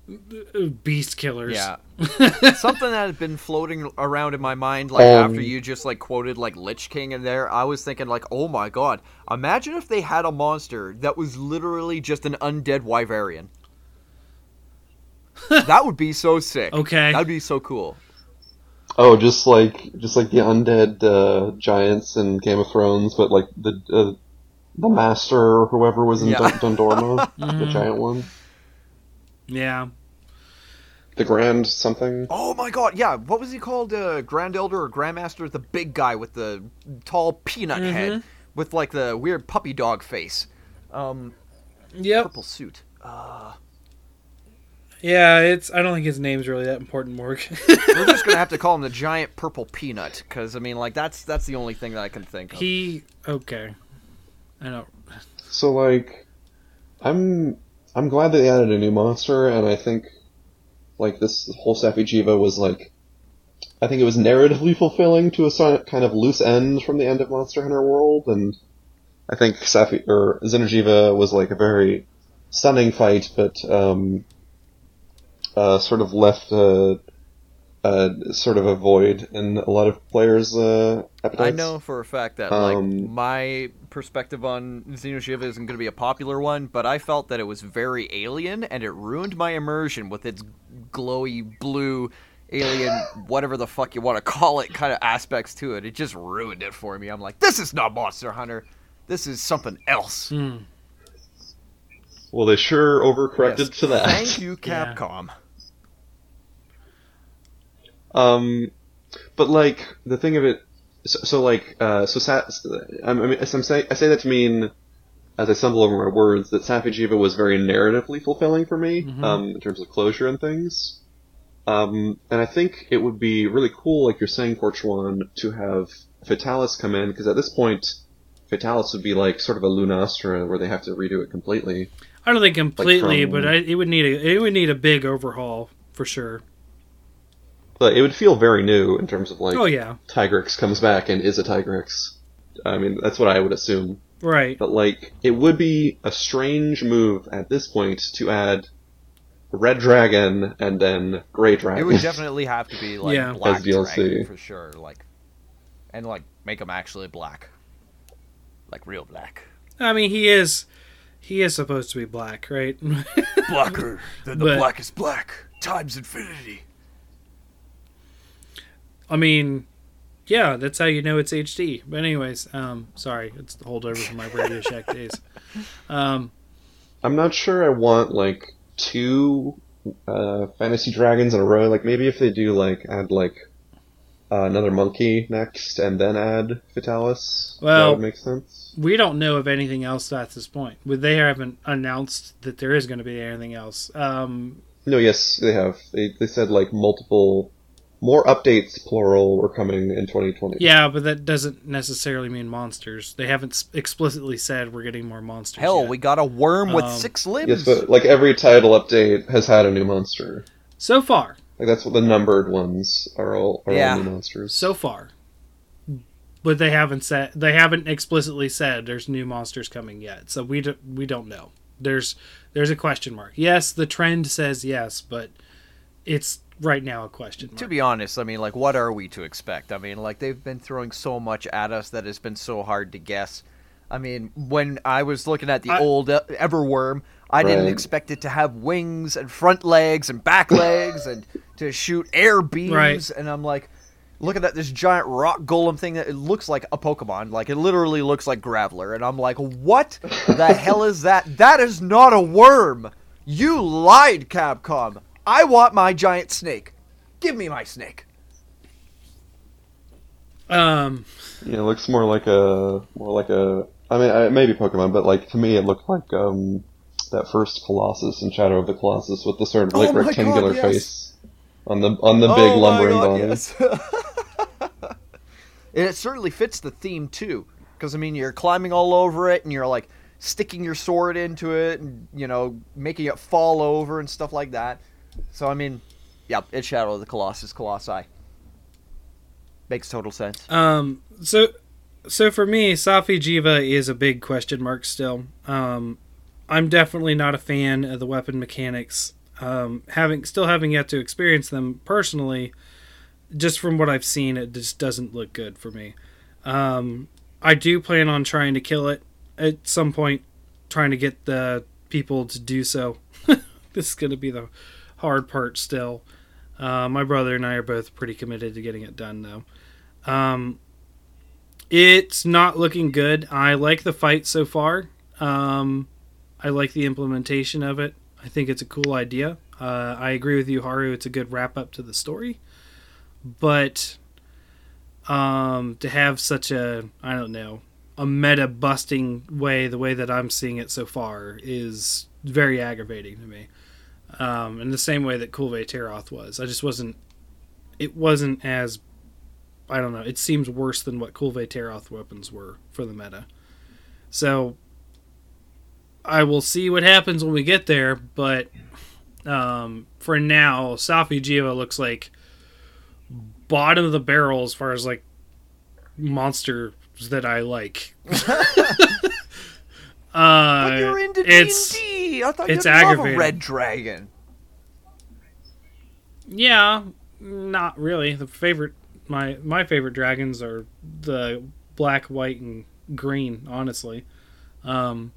uh, beast killers. Yeah. Something that had been floating around in my mind, like Um, after you just like quoted like Lich King in there, I was thinking like, oh my god, imagine if they had a monster that was literally just an undead wyverian. That would be so sick. Okay. That'd be so cool. Oh, just like just like the undead uh, giants in Game of Thrones, but like the uh, the master or whoever was in Yeah. Dun- Dundorma, the Mhm. giant one, Yeah. the Grand something. Oh my god, yeah. What was he called? Uh, Grand Elder or Grandmaster? The big guy with the tall peanut Mhm. head with like the weird puppy dog face. Um, yeah. purple suit. Uh, Yeah, it's I don't think his name's really that important, Morg. we're just gonna have to call him the giant purple peanut because I mean, like that's that's the only thing that I can think of. he okay. I don't So like, I'm I'm glad they added a new monster, and I think like this whole Safi'jiiva was like, I think it was narratively fulfilling to a kind of loose end from the end of Monster Hunter World, and I think Safi or Xeno'jiiva was like a very stunning fight, but um, uh, sort of left a, a sort of a void in a lot of players' uh, appetites. I know for a fact that Um, like my perspective on Xeno'jiiva isn't going to be a popular one, but I felt that it was very alien and it ruined my immersion with its glowy blue alien whatever the fuck you want to call it kind of aspects to it. It just ruined it for me. I'm like, this is not Monster Hunter. This is something else. hmm. Well, they sure overcorrected Yes. to that. Thank you, Yeah. Um, but like the thing of it, so, so like uh, so Sa- I mean, I'm say, I say that to mean as I stumble over my words that Safi'jiiva was very narratively fulfilling for me Mhm. um, in terms of closure and things. Um, and I think it would be really cool, like you're saying, Fortuan, to have Fatalis come in because at this point, Fatalis would be like sort of a Lunastra where they have to redo it completely. I don't think completely, from- but I, it would need a it would need a big overhaul for sure. But it would feel very new in terms of like oh yeah, Tigrex comes back and is a Tigrex. I mean, that's what I would assume. right. But like, it would be a strange move at this point to add Red Dragon and then Gray Dragon. It would definitely have to be like Yeah. black As DLC. dragon for sure, like, and like make them actually black, like real black. I mean, he is he is supposed to be black, right? Blacker than the But- blackest black times infinity. I mean, yeah, that's how you know it's HD. But anyways, um, sorry, it's the holdover from my Radio Shack days. Um, I'm not sure I want like two uh, fantasy dragons in a row. Like maybe if they do like add like uh, another monkey next and then add Fatalis, that Well- would make sense. we don't know of anything else at this point. But They haven't announced that there is going to be anything else. Um, No, yes, they have. They they said like multiple, more updates plural were coming in 2020. yeah, but that doesn't necessarily mean monsters. They haven't explicitly said we're getting more monsters. Hell, yet. we got a worm with Um, six limbs. Yes, but like every title update has had a new monster. so far, Like that's what the numbered ones are all are Yeah. all new monsters. so far. But they haven't said they haven't explicitly said there's new monsters coming yet. So we do, we don't know. There's there's a question mark. Yes, the trend says yes, but it's right now a question mark. to be honest, I mean, like, what are we to expect? I mean, like, they've been throwing so much at us that it's been so hard to guess. I mean, when I was looking at the I- old uh, Everworm, I didn't expect it to have wings and front legs and back legs and to shoot air beams. Right. And I'm like, looking at that this giant rock golem thing that it looks like a Pokemon. Like, it literally looks like Graveler. And I'm like, what the hell is that? That is not a worm. You lied, Capcom. I want my giant snake. Give me my snake. um Yeah, it looks more like a more like a. I mean, I- maybe Pokemon, but like to me, it looked like um that first Colossus in Shadow of the Colossus with the sort of like Oh my God, rectangular yes. face on the on the big Oh my lumbering God, body. yes. and it certainly fits the theme too. Because I mean, you're climbing all over it, and you're like sticking your sword into it, and you know, making it fall over and stuff like that. So I mean, yeah, it's Shadow of the Colossus Colossi. Makes total sense. Um, so, so for me, Safi'jiiva is a big question mark still. Um, I'm definitely not a fan of the weapon mechanics. Um, having still having yet to experience them personally, just from what I've seen, it just doesn't look good for me. Um, I do plan on trying to kill it at some point, trying to get the people to do so. this is going to be the hard part still. Uh, my brother and I are both pretty committed to getting it done, though. Um, it's not looking good. I like the fight so far. Um, I like the implementation of it. I think it's a cool idea. Uh, I agree with you, Haru. It's a good wrap up to the story. But um, to have such a, I don't know, a meta busting way, the way that I'm seeing it so far, is very aggravating to me. Um, in the same way that Kulve Taroth was. I just wasn't, it wasn't as, I don't know, it seems worse than what Kulve Taroth weapons were for the meta. So I will see what happens when we get there, but um, for now, Safi'jiiva looks like bottom of the barrel as far as like monsters that I like. uh, but you're into it's D&D. I thought it's you'd love a aggravating. red dragon. yeah, not really. The favorite my my favorite dragons are the black, white, and green. Honestly, um,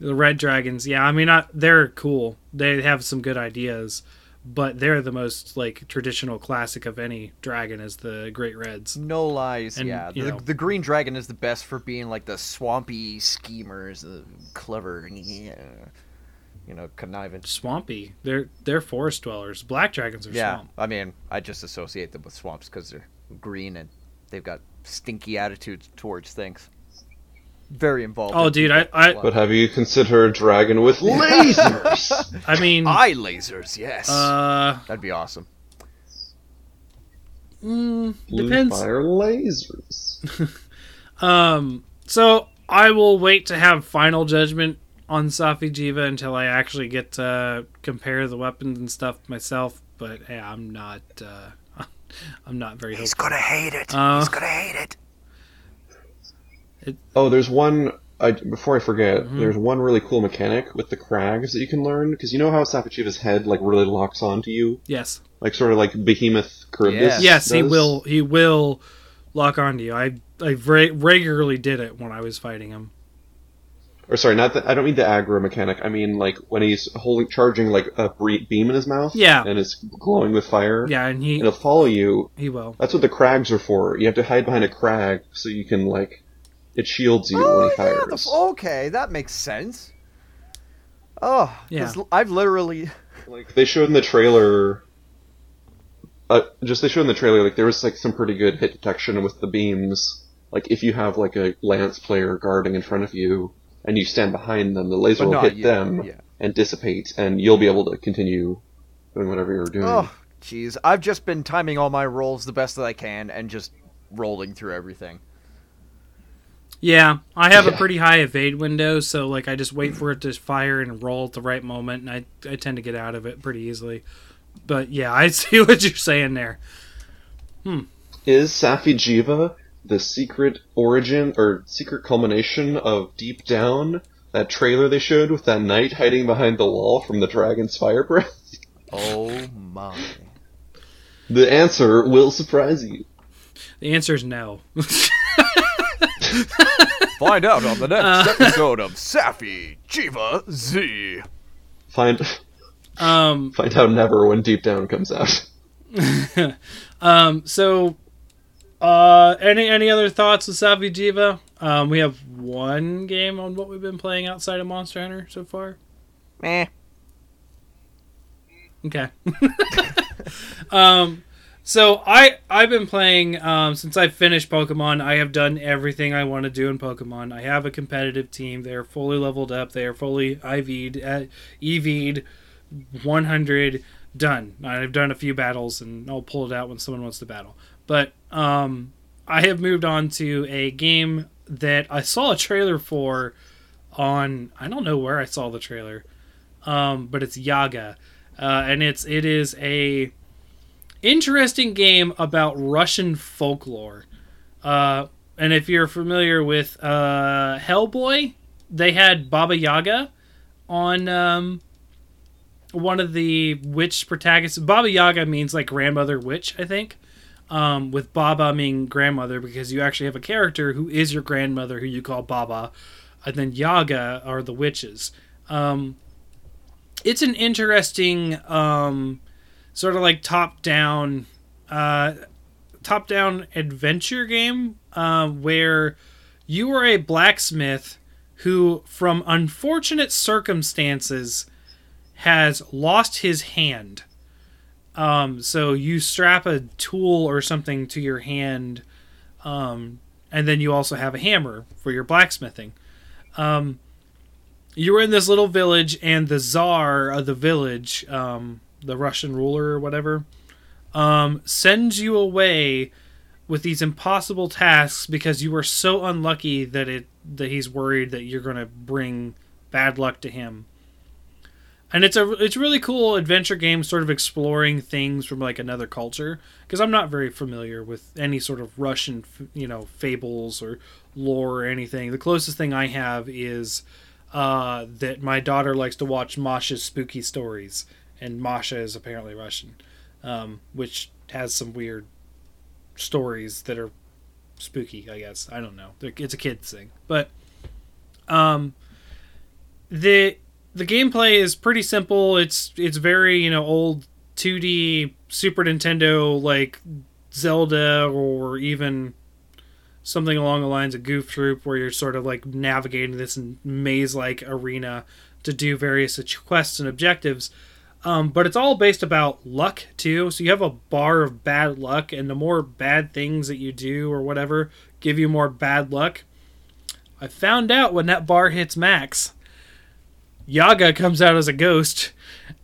the red dragons. Yeah, I mean, I, they're cool. They have some good ideas, but they're the most like traditional classic of any dragon is the great reds. No lies, And, yeah. The, the green dragon is the best for being like the swampy schemers, the clever, yeah, you know, conniving. Swampy. They're they're forest dwellers. Black dragons are Yeah, swamp. I mean, I just associate them with swamps because they're green and they've got stinky attitudes towards things. Very involved. Oh, in dude. I- I- But have you considered a dragon with lasers? I mean, eye lasers, yes, uh, that'd be awesome. mm, Blue depends. fire lasers. Um, so I will wait to have final judgment on Safi'jiiva until I actually get to compare the weapons and stuff myself. But yeah, I'm not. Uh, I'm not very hopeful. He's gonna hate it. Uh, gonna hate it. Oh, there's one. I, before I forget, Mhm. there's one really cool mechanic with the crags that you can learn because you know how Safi'jiiva's head like really locks onto you, Yes, like sort of like Behemoth Charybdis. Yes. yes, he will. He will lock onto you. I I re- regularly did it when I was fighting him. Or sorry, not that. I don't mean the aggro mechanic. I mean like when he's holding, charging like a bre- beam in his mouth. Yeah. And it's glowing with fire. Yeah, and he And it'll follow you. he will. That's what the crags are for. You have to hide behind a crag so you can like, it shields you when Oh he yeah, the, fires. okay, that makes sense. Oh, Yeah. l- I've literally Like they showed in the trailer. Uh, just they showed in the trailer like there was like some pretty good hit detection with the beams. Like if you have like a lance player guarding in front of you and you stand behind them, the laser will hit yet, them Yeah. and dissipate, and you'll be able to continue doing whatever you're doing. Oh, jeez. I've just been timing all my rolls the best that I can and just rolling through everything. Yeah, I have a pretty high evade window, so like I just wait for it to fire and roll at the right moment, and I I tend to get out of it pretty easily. But yeah, I see what you're saying there. Hmm. Is Safi'jiiva the secret origin or secret culmination of Deep Down? That trailer they showed with that knight hiding behind the wall from the dragon's fire breath? Oh my. The answer will surprise you. The answer is no. Find out on the next Uh. episode of Safi Jiva Z. Find um, find out never when Deep Down comes out. um, so, uh, any any other thoughts with Safi'jiiva? Um, we have one game on what we've been playing outside of Monster Hunter so far. Meh. Okay. um, so I I've been playing um, since I finished Pokemon. I have done everything I want to do in Pokemon. I have a competitive team. They are fully leveled up. They are fully IV'd, uh, EV'd, 100 done. I've done a few battles, and I'll pull it out when someone wants to battle. But um, I have moved on to a game that I saw a trailer for on I don't know where I saw the trailer, um, but it's Yaga, uh, and it's it is a interesting game about Russian folklore. Uh, and if you're familiar with uh, Hellboy, they had Baba Yaga on um, one of the witch protagonists. Baba Yaga means like grandmother witch, I think. Um, with Baba meaning grandmother because you actually have a character who is your grandmother who you call Baba, and then Yaga are the witches. Um, it's an interesting um, sort of like top down uh, top down adventure game uh, where you are a blacksmith who from unfortunate circumstances has lost his hand. Um, so you strap a tool or something to your hand um, and then you also have a hammer for your blacksmithing. Um, you were in this little village and the czar of the village um, the Russian ruler or whatever, um, sends you away with these impossible tasks because you were so unlucky that it that he's worried that you're going to bring bad luck to him. And it's a it's really cool adventure game, sort of exploring things from like another culture. Because I'm not very familiar with any sort of Russian, you know, fables or lore or anything. The closest thing I have is uh, that my daughter likes to watch Masha's spooky stories, and Masha is apparently Russian, um, which has some weird stories that are spooky. I guess I don't know. It's a kids thing, but um, the the gameplay is pretty simple. It's it's very you know old 2D Super Nintendo like Zelda or even something along the lines of Goof Troop, where you're sort of like navigating this maze like arena to do various quests and objectives. Um, but it's all based about luck too. So you have a bar of bad luck, and the more bad things that you do or whatever give you more bad luck. I found out when that bar hits max, Yaga comes out as a ghost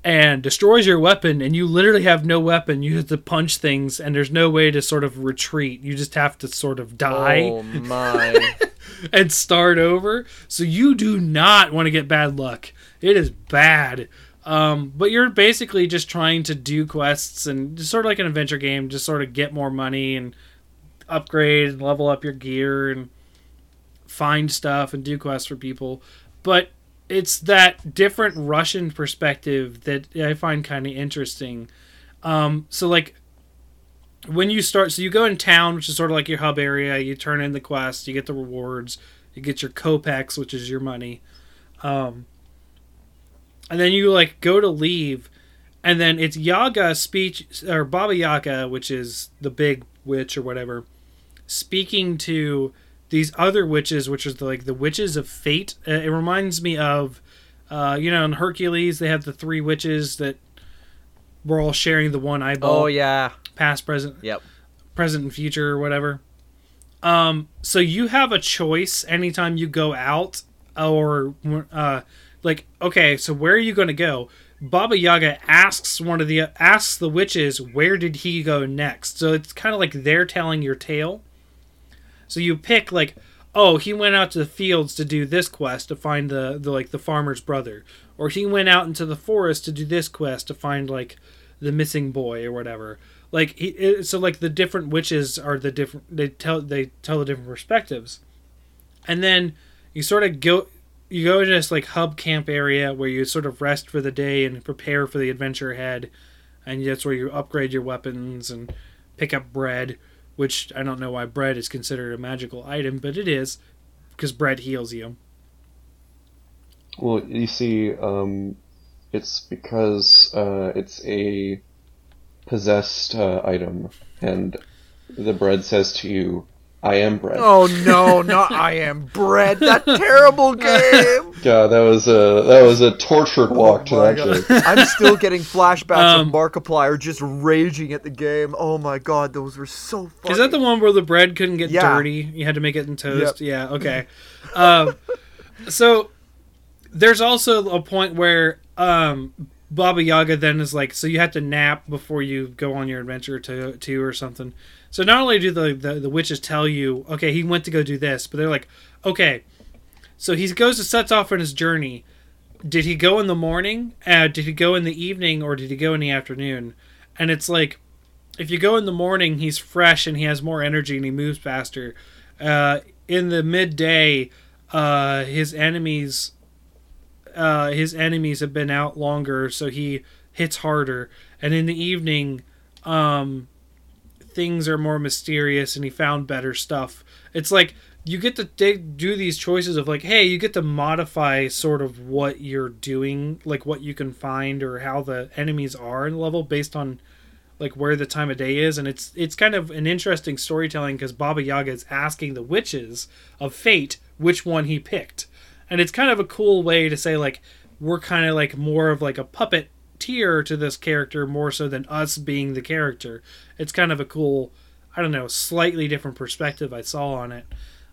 and destroys your weapon, and you literally have no weapon. You have to punch things, and there's no way to sort of retreat. You just have to sort of die. Oh my. and start over. So you do not want to get bad luck. It is bad. Um, but you're basically just trying to do quests and just sort of like an adventure game, just sort of get more money and upgrade and level up your gear and find stuff and do quests for people. But it's that different Russian perspective that I find kind of interesting. Um, so like when you start, so you go in town, which is sort of like your hub area. You turn in the quest, you get the rewards, you get your kopecks, which is your money. Um, and then you like go to leave and then it's yaga speech or baba yaga which is the big witch or whatever speaking to these other witches which is the, like the witches of fate uh, it reminds me of uh, you know in hercules they have the three witches that were all sharing the one eyeball Oh yeah. past present Yep. present and future or whatever. Um, so you have a choice anytime you go out, or uh, like okay, so where are you going to go? Baba Yaga asks one of the asks the witches where did he go next. So it's kind of like they're telling your tale. So you pick like, oh, he went out to the fields to do this quest to find the, the like the farmer's brother, or he went out into the forest to do this quest to find like the missing boy or whatever. Like he, so like the different witches are the different they tell they tell the different perspectives, and then you sort of go you go to this like hub camp area where you sort of rest for the day and prepare for the adventure ahead, and that's where you upgrade your weapons and pick up bread, which I don't know why bread is considered a magical item, but it is because bread heals you. Well, you see, um, it's because uh, it's a possessed uh, item, and the bread says to you, "I am bread." Oh no, not I am bread. That terrible game. God, that was a that was a tortured walk to Oh my actually. God. I'm still getting flashbacks Um, of Markiplier just raging at the game. Oh my god, those were so funny. Is that the one where the bread couldn't get Yeah. dirty? You had to make it in toast. Yeah. Okay. um, so there's also a point where um, Baba Yaga then is like, so you have to nap before you go on your adventure to two or something. So not only do the, the the witches tell you, okay, he went to go do this, but they're like, okay, so he goes to sets off on his journey. Did he go in the morning? Uh, did he go in the evening, or did he go in the afternoon? And it's like, if you go in the morning, he's fresh and he has more energy and he moves faster. Uh, in the midday, uh, his enemies, uh, his enemies have been out longer, so he hits harder. And in the evening, um, things are more mysterious and he found better stuff. It's like you get to do these choices of like, hey, you get to modify sort of what you're doing, like what you can find or how the enemies are in the level based on like where the time of day is, and it's it's kind of an interesting storytelling because Baba Yaga is asking the witches of fate which one he picked, and it's kind of a cool way to say like we're kind of like more of like a puppet tier to this character more so than us being the character. It's kind of a cool, I don't know, slightly different perspective I saw on it.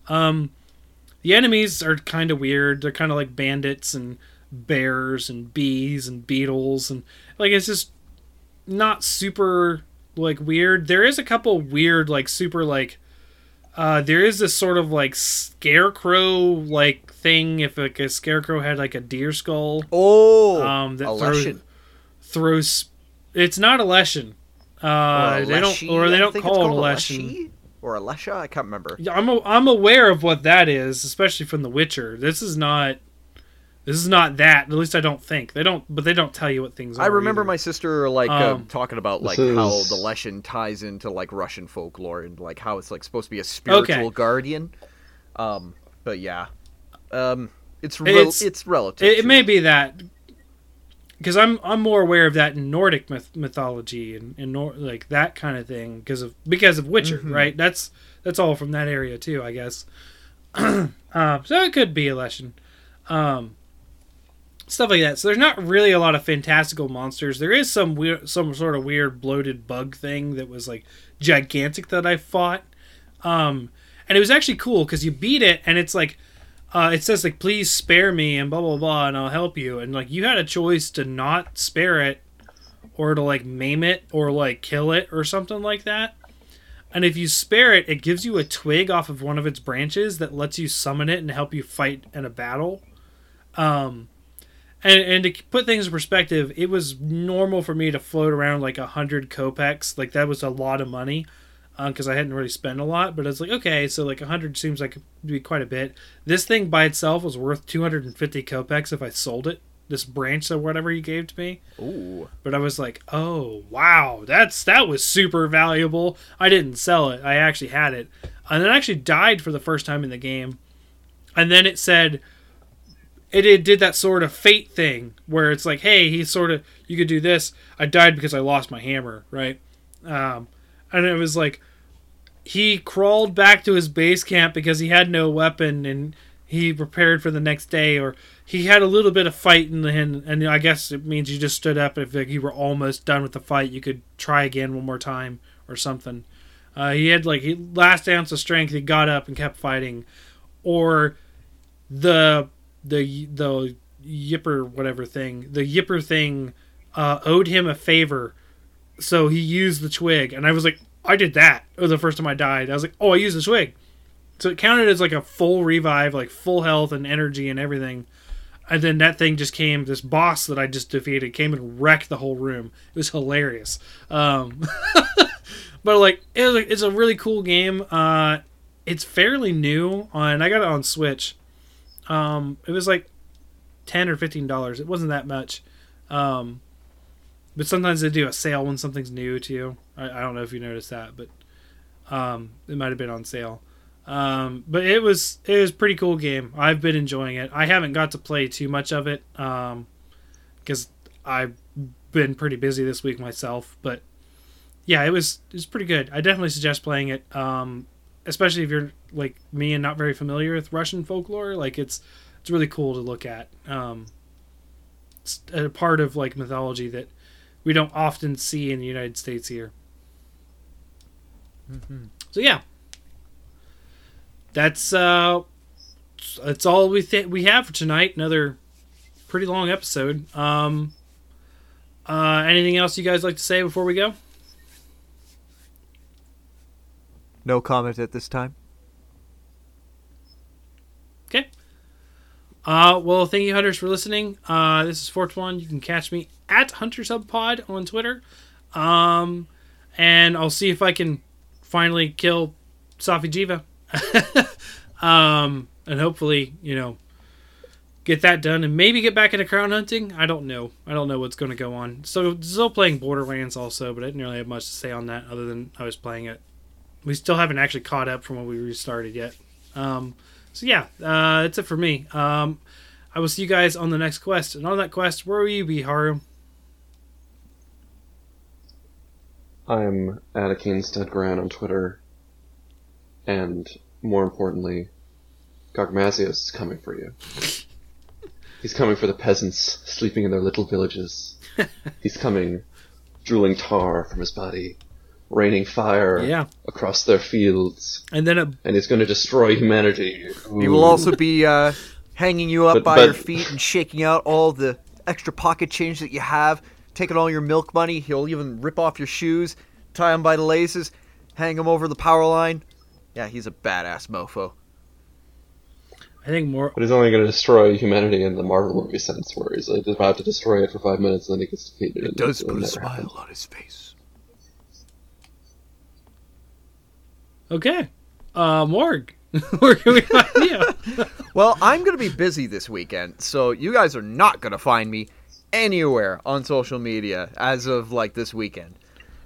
Um, the enemies are kind of weird. They're kind of like bandits and bears and bees and beetles and like it's just not super like weird. There is a couple weird like super like uh there is this sort of like scarecrow like thing if like a scarecrow had like a deer skull Oh, um that throws throws it's not a lesson. Uh Or they don't or they don't call it a leshen. leshy? or a lesha. I can't remember. Yeah, I'm a, I'm aware of what that is, especially from The Witcher. This is not this is not that. At least I don't think they don't. But they don't tell you what things. Are. I remember either. my sister like uh, Um, talking about This like how is- the Leshen ties into like Russian folklore and like how it's like supposed to be a spiritual guardian. Um, but yeah, um, it's rel- It's- it's, relative. It, it may be that because I'm I'm more aware of that in Nordic myth- mythology and, and Nor- like that kind of thing because of because of Witcher, Mhm. right? That's that's all from that area too, I guess. uh, so it could be a leshen, um, stuff like that. So there's not really a lot of fantastical monsters. There is some weird, some sort of weird bloated bug thing that was like gigantic that I fought, um, and it was actually cool because you beat it and it's like uh, it says like please spare me and blah blah blah and I'll help you and like you had a choice to not spare it or to like maim it or like kill it or something like that. And if you spare it, it gives you a twig off of one of its branches that lets you summon it and help you fight in a battle. Um, and, and to put things in perspective, it was normal for me to float around like a hundred kopecks. Like that was a lot of money because I hadn't really spent a lot. But it's like okay, so like a hundred seems like it'd be quite a bit. This thing by itself was worth two hundred and fifty kopecks if I sold it. This branch or whatever you gave to me. Ooh, But I was like, oh wow, that's that was super valuable. I didn't sell it. I actually had it, and then I actually died for the first time in the game. And then it said, it, it did that sort of fate thing where it's like, hey, he sort of you could do this. I died because I lost my hammer, right? Um, and it was like he crawled back to his base camp because he had no weapon and he prepared for the next day or he had a little bit of fight in the and, I guess it means you just stood up. If you were almost done with the fight you could try again one more time or something. Uh, he had like he last ounce of strength he got up and kept fighting. Or the the the yipper whatever thing the yipper thing uh, owed him a favor so he used the twig and I was like I did that it was the first time I died I was like oh I used the twig so it counted as like a full revive, like full health and energy and everything. And then that thing just came, this boss that I just defeated came and wrecked the whole room. It was hilarious. Um, but like, it was, it's a really cool game. Uh, it's fairly new, and I got it on Switch. Um, it was like ten or fifteen dollars. It wasn't that much. Um, but sometimes they do a sale when something's new too. I, I don't know if you noticed that, but um, it might have been on sale. Um, but it was it was pretty cool game. I've been enjoying it. I haven't got to play too much of it because I've been pretty busy this week myself. But yeah, it was it was pretty good. I definitely suggest playing it, um, especially if you're like me and not very familiar with Russian folklore. Like it's it's really cool to look at. Um, it's a part of like mythology that we don't often see in the United States here. So yeah, that's uh that's all we th- we have for tonight. Another pretty long episode. Um uh anything else you guys like to say before we go? No comment at this time. Uh, well, thank you, hunters, for listening. Uh, this is Forked One. You can catch me at HuntersUpPod on Twitter. Um, and I'll see if I can finally kill Safi'jiiva. um, and hopefully, you know, get that done and maybe get back into crown hunting. I don't know. I don't know what's going to go on. So, still playing Borderlands also, but I didn't really have much to say on that other than I was playing it. We still haven't actually caught up from when we restarted yet. Um, so yeah, uh, that's it for me. Um, I will see you guys on the next quest. And on that quest, where will you be, Haru? I'm at a Akinstead Gran on Twitter, and more importantly, Gogmazios is coming for you. He's coming for the peasants sleeping in their little villages. He's coming, drooling tar from his body, raining fire Yeah. across their fields, And then a and he's going to destroy humanity. He will also be uh, hanging you up But- by but- your feet and shaking out all the extra pocket change that you have, taking all your milk money. He'll even rip off your shoes, tie them by the laces, hang them over the power line. Yeah, he's a badass mofo. I think more. But he's only going to destroy humanity in the Marvel movie sense, where he's like, about to destroy it for five minutes, and then he gets defeated. and Does put a never happen. smile on his face. Okay. Uh, Morg, where can we find you? Well, I'm going to be busy this weekend, so you guys are not going to find me anywhere on social media as of like this weekend.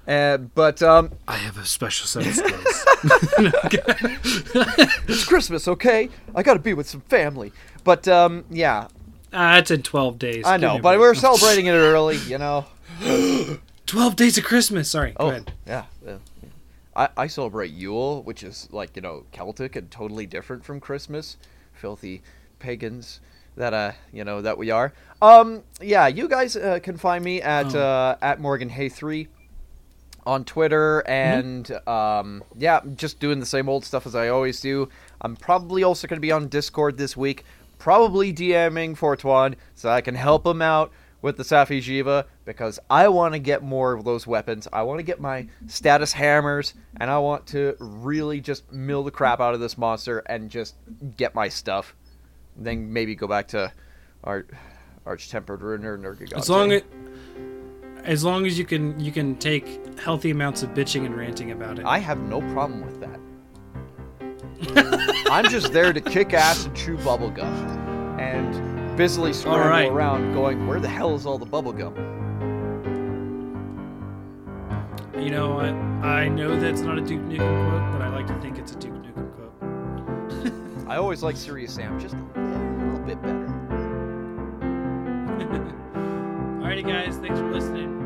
Uh, but um, I have a special set of skills. it's Christmas, okay? I got to be with some family. But um, yeah, uh, it's in 12 days. I know, but we're celebrating it early, you know. 12 days of Christmas. Sorry. Go Oh, ahead. yeah. yeah. I, I celebrate Yule, which is like you know Celtic and totally different from Christmas. Filthy pagans that uh you know that we are. Um yeah, you guys uh, can find me at Oh. uh, at Morgan Hay three on Twitter and um yeah, just doing the same old stuff as I always do. I'm probably also going to be on Discord this week, probably DMing Fortuan so I can help him out with the Safi'jiiva because I want to get more of those weapons. I want to get my status hammers and I want to really just mill the crap out of this monster and just get my stuff. Then maybe go back to Arch Arch Tempered Ruiner Nergigante. As long as, as long as you can you can take healthy amounts of bitching and ranting about it. I have no problem with that. I'm just there to kick ass and chew bubblegum. And busily scramble right. around going, where the hell is all the bubble gum?" you know, I, I know that's not a Duke Nukem quote, but I like to think it's a Duke Nukem quote. I always like Serious Sam just a little bit better. Alrighty, guys. Thanks for listening.